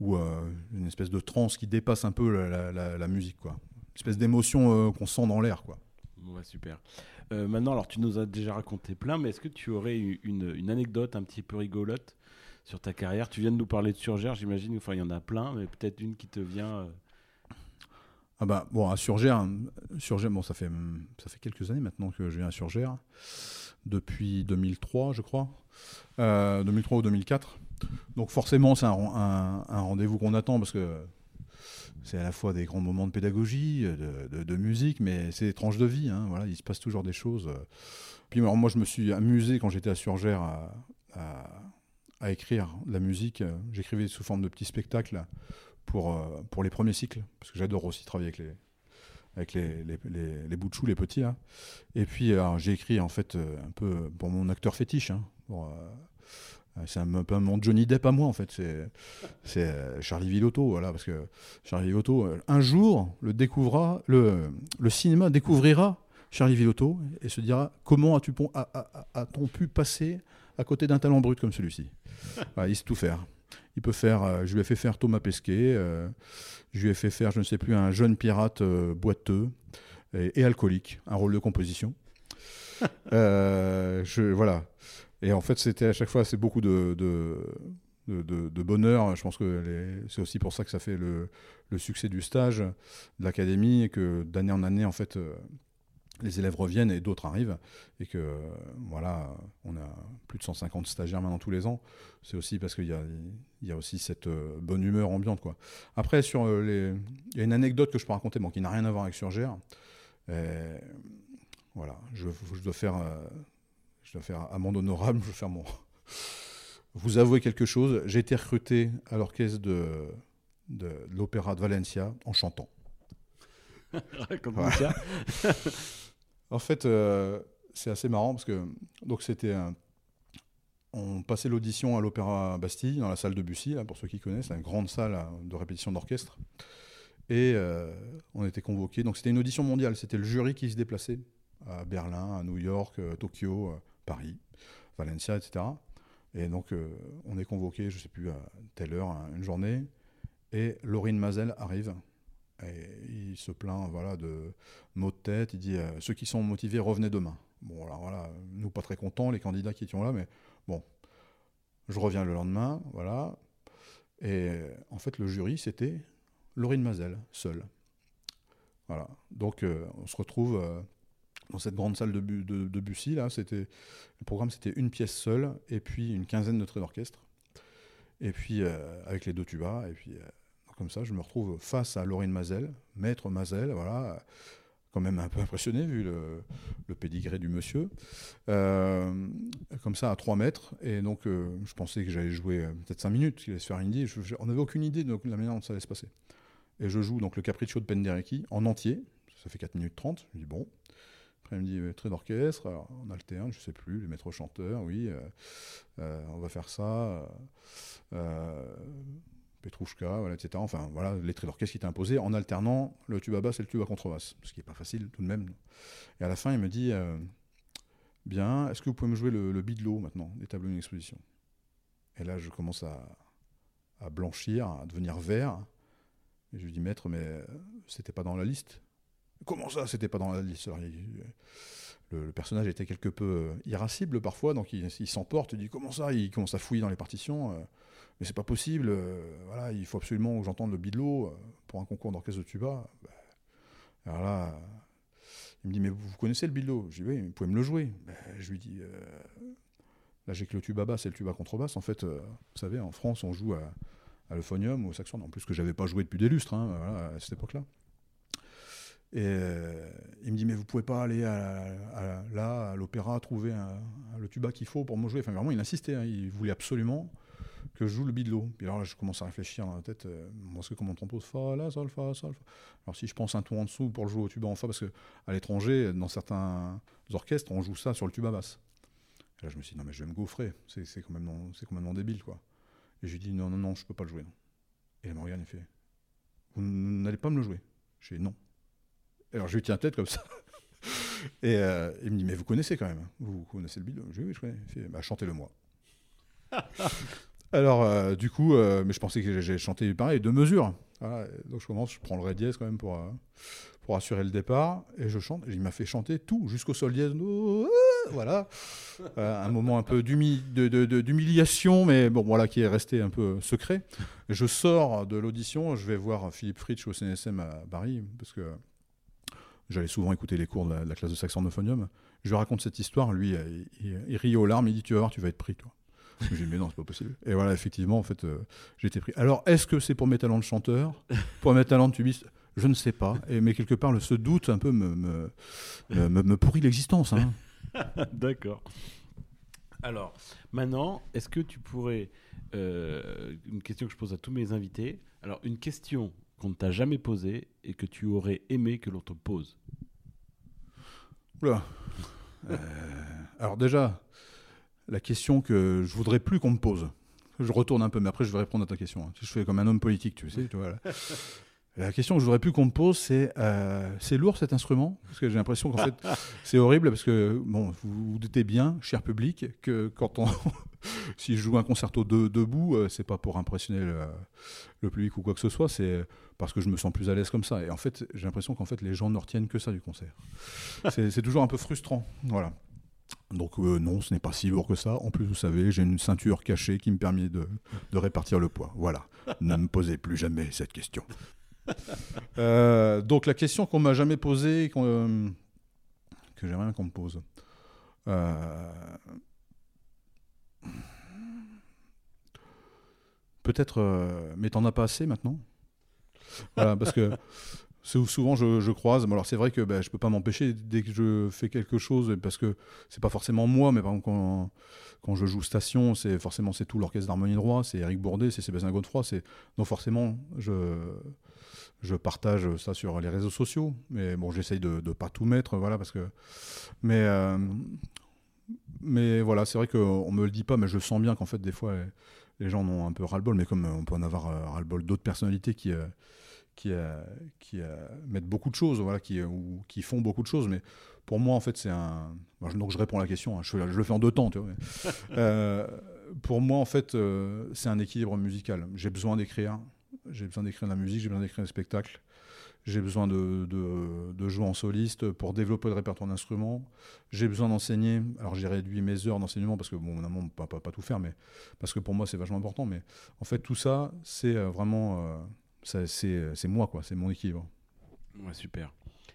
ou euh, une espèce de transe qui dépasse un peu la, musique, quoi. Une espèce d'émotion euh, qu'on sent dans l'air, quoi. Ouais, super. maintenant, alors tu nous as déjà raconté plein, mais est-ce que tu aurais une, anecdote un petit peu rigolote sur ta carrière? Tu viens de nous parler de Surgère, j'imagine. Enfin, il y en a plein, mais peut-être une qui te vient. Ah bah, bon, à Surgère, Surgère bon, ça, fait, ça fait quelques années maintenant que je viens à Surgère, depuis 2003, je crois, 2003 euh, ou 2004. Donc forcément, c'est un, rendez-vous qu'on attend parce que c'est à la fois des grands moments de pédagogie, de, musique, mais c'est étrange de vie. Hein, voilà, il se passe toujours des choses. Puis moi, je me suis amusé quand j'étais à Surgère à, écrire la musique. J'écrivais sous forme de petits spectacles pour, euh, pour les premiers cycles, parce que j'adore aussi travailler avec les, avec les, les, les, les bouts de les petits. Hein. Et puis, j'ai écrit en fait euh, un peu pour mon acteur fétiche. Hein, euh, c'est un, peu mon Johnny Depp à moi, en fait. C'est Charlie Villotto, voilà, parce que Charlie Villotto, un jour, le, découvrira, le, le cinéma découvrira Charlie Villotto et se dira comment as-tu a-t-on pu passer à côté d'un talent brut comme celui-ci? Il sait tout faire. Il peut faire, euh, je lui ai fait faire Thomas Pesquet, euh, je lui ai fait faire, je ne sais plus, un jeune pirate euh, boiteux et, alcoolique, un rôle de composition. je, voilà. Et en fait, c'était à chaque fois, c'est beaucoup de, de, bonheur. Je pense que c'est aussi pour ça que ça fait le, le succès du stage, de l'académie, et que d'année en année, en fait, les élèves reviennent et d'autres arrivent, et que voilà, on a plus de 150 stagiaires maintenant tous les ans. C'est aussi parce qu'il y a, y a aussi cette euh, bonne humeur ambiante. Quoi. Après, euh, il y a une anecdote que je peux raconter, qui n'a rien à voir avec Surgère. voilà, je, je, dois faire, euh, je dois faire amende honorable, je vais faire mon. Vous avouez quelque chose, j'ai été recruté à l'orchestre de, de, l'Opéra de Valencia en chantant. ça. En fait, euh, c'est assez marrant parce que donc c'était on passait l'audition à l'Opéra Bastille dans la salle de Bussy, là, pour ceux qui connaissent, une grande salle de répétition d'orchestre. Et euh, on était convoqués. Donc c'était une audition mondiale. C'était le jury qui se déplaçait à Berlin, à New York, euh, Tokyo, Paris, Valencia, etc. Et donc on est convoqué, je ne sais plus à telle heure, une journée. Et Laurine Mazel arrive et il se plaint voilà, de maux de tête. Il dit euh, Ceux qui sont motivés, revenez demain. Bon, alors voilà, nous pas très contents, les candidats qui étaient là, mais bon, je reviens le lendemain, voilà. Et en fait, le jury, c'était Laurine Mazel, seule. Voilà. Donc, euh, on se retrouve euh, dans cette grande salle de, de, Bussy, là. C'était, le programme, c'était une pièce seule, et puis une quinzaine de traits d'orchestre. Et puis, avec les deux tubas, et puis comme ça, je me retrouve face à Laurine Mazel, maître Mazel, voilà, quand même un peu impressionné vu le, le pédigré du monsieur, euh, comme ça à 3 mètres, et donc euh, je pensais que j'allais jouer euh, peut-être 5 minutes, qu'il allait se faire une idée, on n'avait aucune idée de la manière dont ça allait se passer. Et je joue donc le Capriccio de Penderecki en entier, ça fait 4 minutes 30, je dis bon, après, il me dit trait d'orchestre, on alterne, je sais plus, les maîtres chanteurs, oui, on va faire ça Petrouchka, voilà, etc. Enfin, voilà, les traits d'orchestre qui étaient imposés en alternant le tuba basse et le tuba contrebasse, ce qui n'est pas facile tout de même. Et à la fin, il me dit euh, Bien, est-ce que vous pouvez me jouer le, le bidlo maintenant, des tableaux d'une exposition Et là, je commence à, blanchir, à devenir vert. Et je lui dis Maître, mais euh, c'était pas dans la liste Comment ça, c'était pas dans la liste il, le, personnage était quelque peu euh, irascible parfois, donc il, s'emporte, il dit comment ça, il commence à fouiller dans les partitions, euh, mais c'est pas possible, euh, voilà, il faut absolument que j'entende le bidlo pour un concours d'orchestre de tuba. Bah, alors là, il me dit mais vous connaissez le bidlo? Je dis oui, vous pouvez me le jouer. Bah, je lui dis là j'ai que le tuba basse et le tuba contrebasse. En fait, vous savez, en France on joue à, à l'euphonium ou au saxon, en plus que j'avais pas joué depuis des lustres hein, à cette époque-là. Et euh, il me dit, mais vous pouvez pas aller à, là, à l'opéra, trouver le tuba qu'il faut pour me jouer. Enfin, vraiment, il insistait. Hein. il voulait absolument que je joue le bidlo. Puis alors là, je commence à réfléchir dans la tête. Euh, parce que comment on compose Fa, La, Sol, Fa, Sol, Fa. Alors si je pense un ton en dessous pour le jouer au tuba en Fa, parce qu'à l'étranger, dans certains orchestres, on joue ça sur le tuba basse. Et là, je me suis dit, non, mais je vais me gaufrer. C'est complètement, complètement débile, quoi. Et je lui dis, non, non, non, je peux pas le jouer. Non. Et me regarde, il fait, vous n'allez pas me le jouer. Je dis, non. Alors je lui tiens tête comme ça. Et euh, il me dit, mais vous connaissez quand même, vous connaissez le bidon Je dis, oui, je connais. Il fait, bah, chantez-le moi. Alors, euh, du coup, euh, mais je pensais que j'ai chanté pareil, deux mesures. donc je commence, je prends le ré dièse quand même pour, pour assurer le départ, et je chante. Et il m'a fait chanter tout, jusqu'au sol dièse. Voilà. un moment un peu d'humiliation, mais bon, voilà, qui est resté un peu secret. je sors de l'audition, je vais voir Philippe Fritsch au CNSM à Paris, parce que J'allais souvent écouter les cours de la, classe de saxophonium. Je lui raconte cette histoire, lui, il, rit aux larmes, il dit Tu vas voir, tu vas être pris, toi. Je lui dis, mais non, c'est pas possible. Et voilà, effectivement, en fait, euh, j'ai été pris. Alors, est-ce que c'est pour mes talents de chanteur Pour mes talents de tubiste? Je ne sais pas. Mais quelque part, ce doute un peu me, me, me, pourrit l'existence. Hein. D'accord. Alors, maintenant, est-ce que tu pourrais. Euh, une question que je pose à tous mes invités. Alors, une question qu'on ne t'a jamais posé et que tu aurais aimé que l'on te pose Oula. Euh, alors déjà, la question que je voudrais plus qu'on me pose. Je retourne un peu, mais après je vais répondre à ta question. Hein. Je fais comme un homme politique, tu sais. Tu La question que je voudrais plus qu'on me pose, c'est euh, c'est lourd cet instrument? Parce que j'ai l'impression qu'en fait, c'est horrible parce que, bon, vous vous doutez bien, cher public, que quand on. si je joue un concerto de, debout, euh, c'est pas pour impressionner le, public ou quoi que ce soit, c'est parce que je me sens plus à l'aise comme ça. Et en fait, j'ai l'impression qu'en fait, les gens ne retiennent que ça du concert. c'est toujours un peu frustrant. Voilà. Donc euh, non, ce n'est pas si lourd que ça. En plus, vous savez, j'ai une ceinture cachée qui me permet de, de répartir le poids. Voilà. ne me posez plus jamais cette question. Euh, donc la question qu'on m'a jamais posée, euh, que j'aimerais qu'on me pose. Euh, peut-être, mais t'en as pas assez maintenant? Voilà, parce que souvent je, croise. Alors c'est vrai que ben, je peux pas m'empêcher dès que je fais quelque chose, parce que c'est pas forcément moi, mais par exemple quand, je joue Station, c'est forcément c'est tout l'orchestre d'harmonie droit, c'est Eric Bourdet, c'est Sébastien Godefroy, donc forcément je je partage ça sur les réseaux sociaux, mais bon, j'essaye de ne pas tout mettre, voilà, parce que. Mais, euh, mais voilà, c'est vrai qu'on me le dit pas, mais je sens bien qu'en fait, des fois, les, gens en ont un peu ras-le-bol, mais comme on peut en avoir euh, ras-le-bol d'autres personnalités qui. Euh, qui, qui mettent beaucoup de choses, voilà, qui, ou, qui font beaucoup de choses. Mais pour moi, en fait, c'est un. Donc, je réponds à la question. Hein, je, je, le fais en deux temps, tu vois. pour moi, en fait, c'est un équilibre musical. J'ai besoin d'écrire, j'ai besoin d'écrire de la musique, j'ai besoin d'écrire des spectacles, j'ai besoin de, de, jouer en soliste pour développer le répertoire d'instruments, j'ai besoin d'enseigner. Alors j'ai réduit mes heures d'enseignement parce que, bon, on ne peut pas, pas, tout faire, mais parce que pour moi c'est vachement important. Mais en fait, tout ça, c'est euh, vraiment. Euh, c'est moi, quoi, c'est mon équilibre. Ouais, super.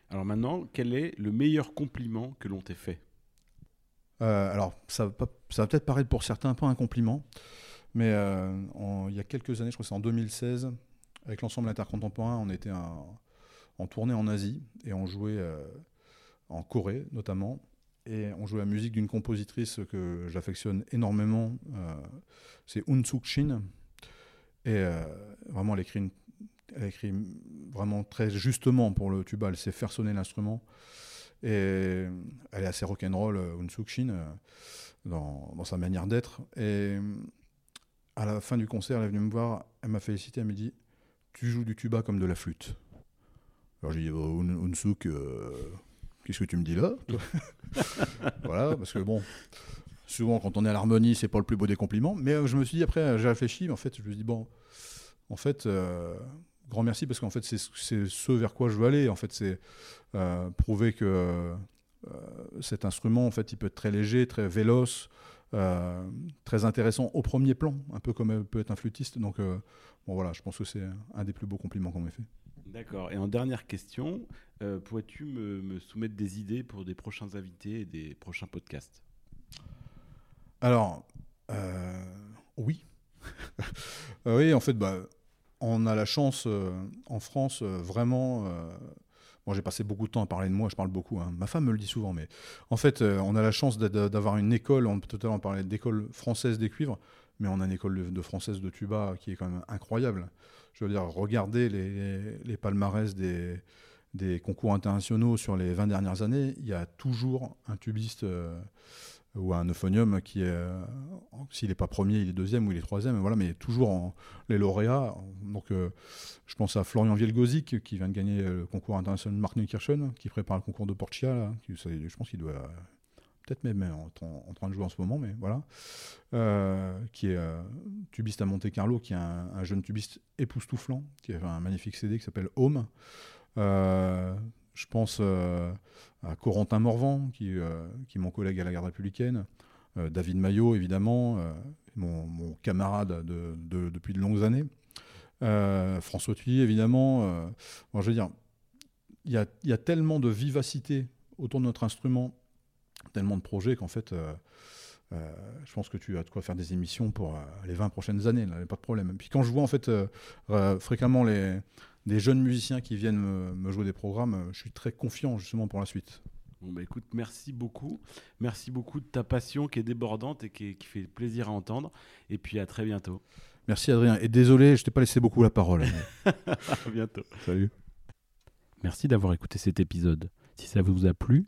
Alors maintenant, quel est le meilleur compliment que l'on t'ait fait? Euh, Alors, ça va, ça va peut-être paraître pour certains pas un compliment. Mais euh, il y a quelques années, je crois que c'est en 2016, avec l'ensemble intercontemporain, on était en tournée en Asie et on jouait euh, en Corée notamment. Et on jouait la musique d'une compositrice que j'affectionne énormément, euh, c'est Un Suk Shin. Et vraiment, elle écrit, elle écrit vraiment très justement pour le tuba, elle sait faire sonner l'instrument. Et elle est assez rock'n'roll, Un Suk Shin, dans, sa manière d'être. À la fin du concert, elle est venue me voir, elle m'a félicité, elle m'a dit Tu joues du tuba comme de la flûte. Alors j'ai dit oh, Unsuk, qu'est-ce que tu me dis là Voilà, parce que bon, souvent quand on est à l'harmonie, c'est pas le plus beau des compliments. Mais je me suis dit, après, j'ai réfléchi, mais en fait, je me suis dit Bon, en fait, grand merci parce qu'en fait, c'est ce vers quoi je veux aller. En fait, c'est prouver que cet instrument, en fait, il peut être très léger, très véloce. Euh, très intéressant au premier plan, un peu comme peut être un flûtiste. Donc, euh, bon, voilà, je pense que c'est un des plus beaux compliments qu'on m'ait fait. D'accord. Et en dernière question, euh, pourrais-tu me, soumettre des idées pour des prochains invités et des prochains podcasts? Alors, oui. oui, en fait, bah, on a la chance en France vraiment Bon, j'ai passé beaucoup de temps à parler de moi, je parle beaucoup. Hein. Ma femme me le dit souvent, mais en fait, euh, on a la chance d'avoir une école, on peut totalement parler d'école française des cuivres, mais on a une école de, française de tuba qui est quand même incroyable. Je veux dire, regardez les, palmarès des, des, concours internationaux sur les 20 dernières années, il y a toujours un tubiste. Euh, ou un euphonium qui est, euh, s'il n'est pas premier, il est deuxième ou il est troisième, voilà, mais toujours en, les lauréats. Donc, euh, je pense à Florian Vielgozik qui vient de gagner le concours international Mark Neukirchen, qui prépare le concours de Portia. qui, je pense qu'il doit peut-être même en, en, train de jouer en ce moment, mais voilà, euh, qui est tubiste à Monte Carlo, qui est un, jeune tubiste époustouflant, qui a un magnifique CD qui s'appelle Home. Je pense euh, à Corentin Morvan, qui, euh, qui est mon collègue à la garde républicaine, euh, David Maillot, évidemment, mon, camarade de, depuis de longues années, François Thuy, évidemment. je veux dire, il y a, y a, tellement de vivacité autour de notre instrument, tellement de projets qu'en fait, je pense que tu as de quoi faire des émissions pour les 20 prochaines années, là, pas de problème. Et puis quand je vois en fait fréquemment les, des jeunes musiciens qui viennent me, jouer des programmes, euh, je suis très confiant justement pour la suite. Bon bah écoute, merci beaucoup. Merci beaucoup de ta passion qui est débordante et qui, fait plaisir à entendre. Et puis à très bientôt. Merci Adrien. Et désolé, je t'ai pas laissé beaucoup la parole. à bientôt. Salut. Merci d'avoir écouté cet épisode. Si ça vous a plu,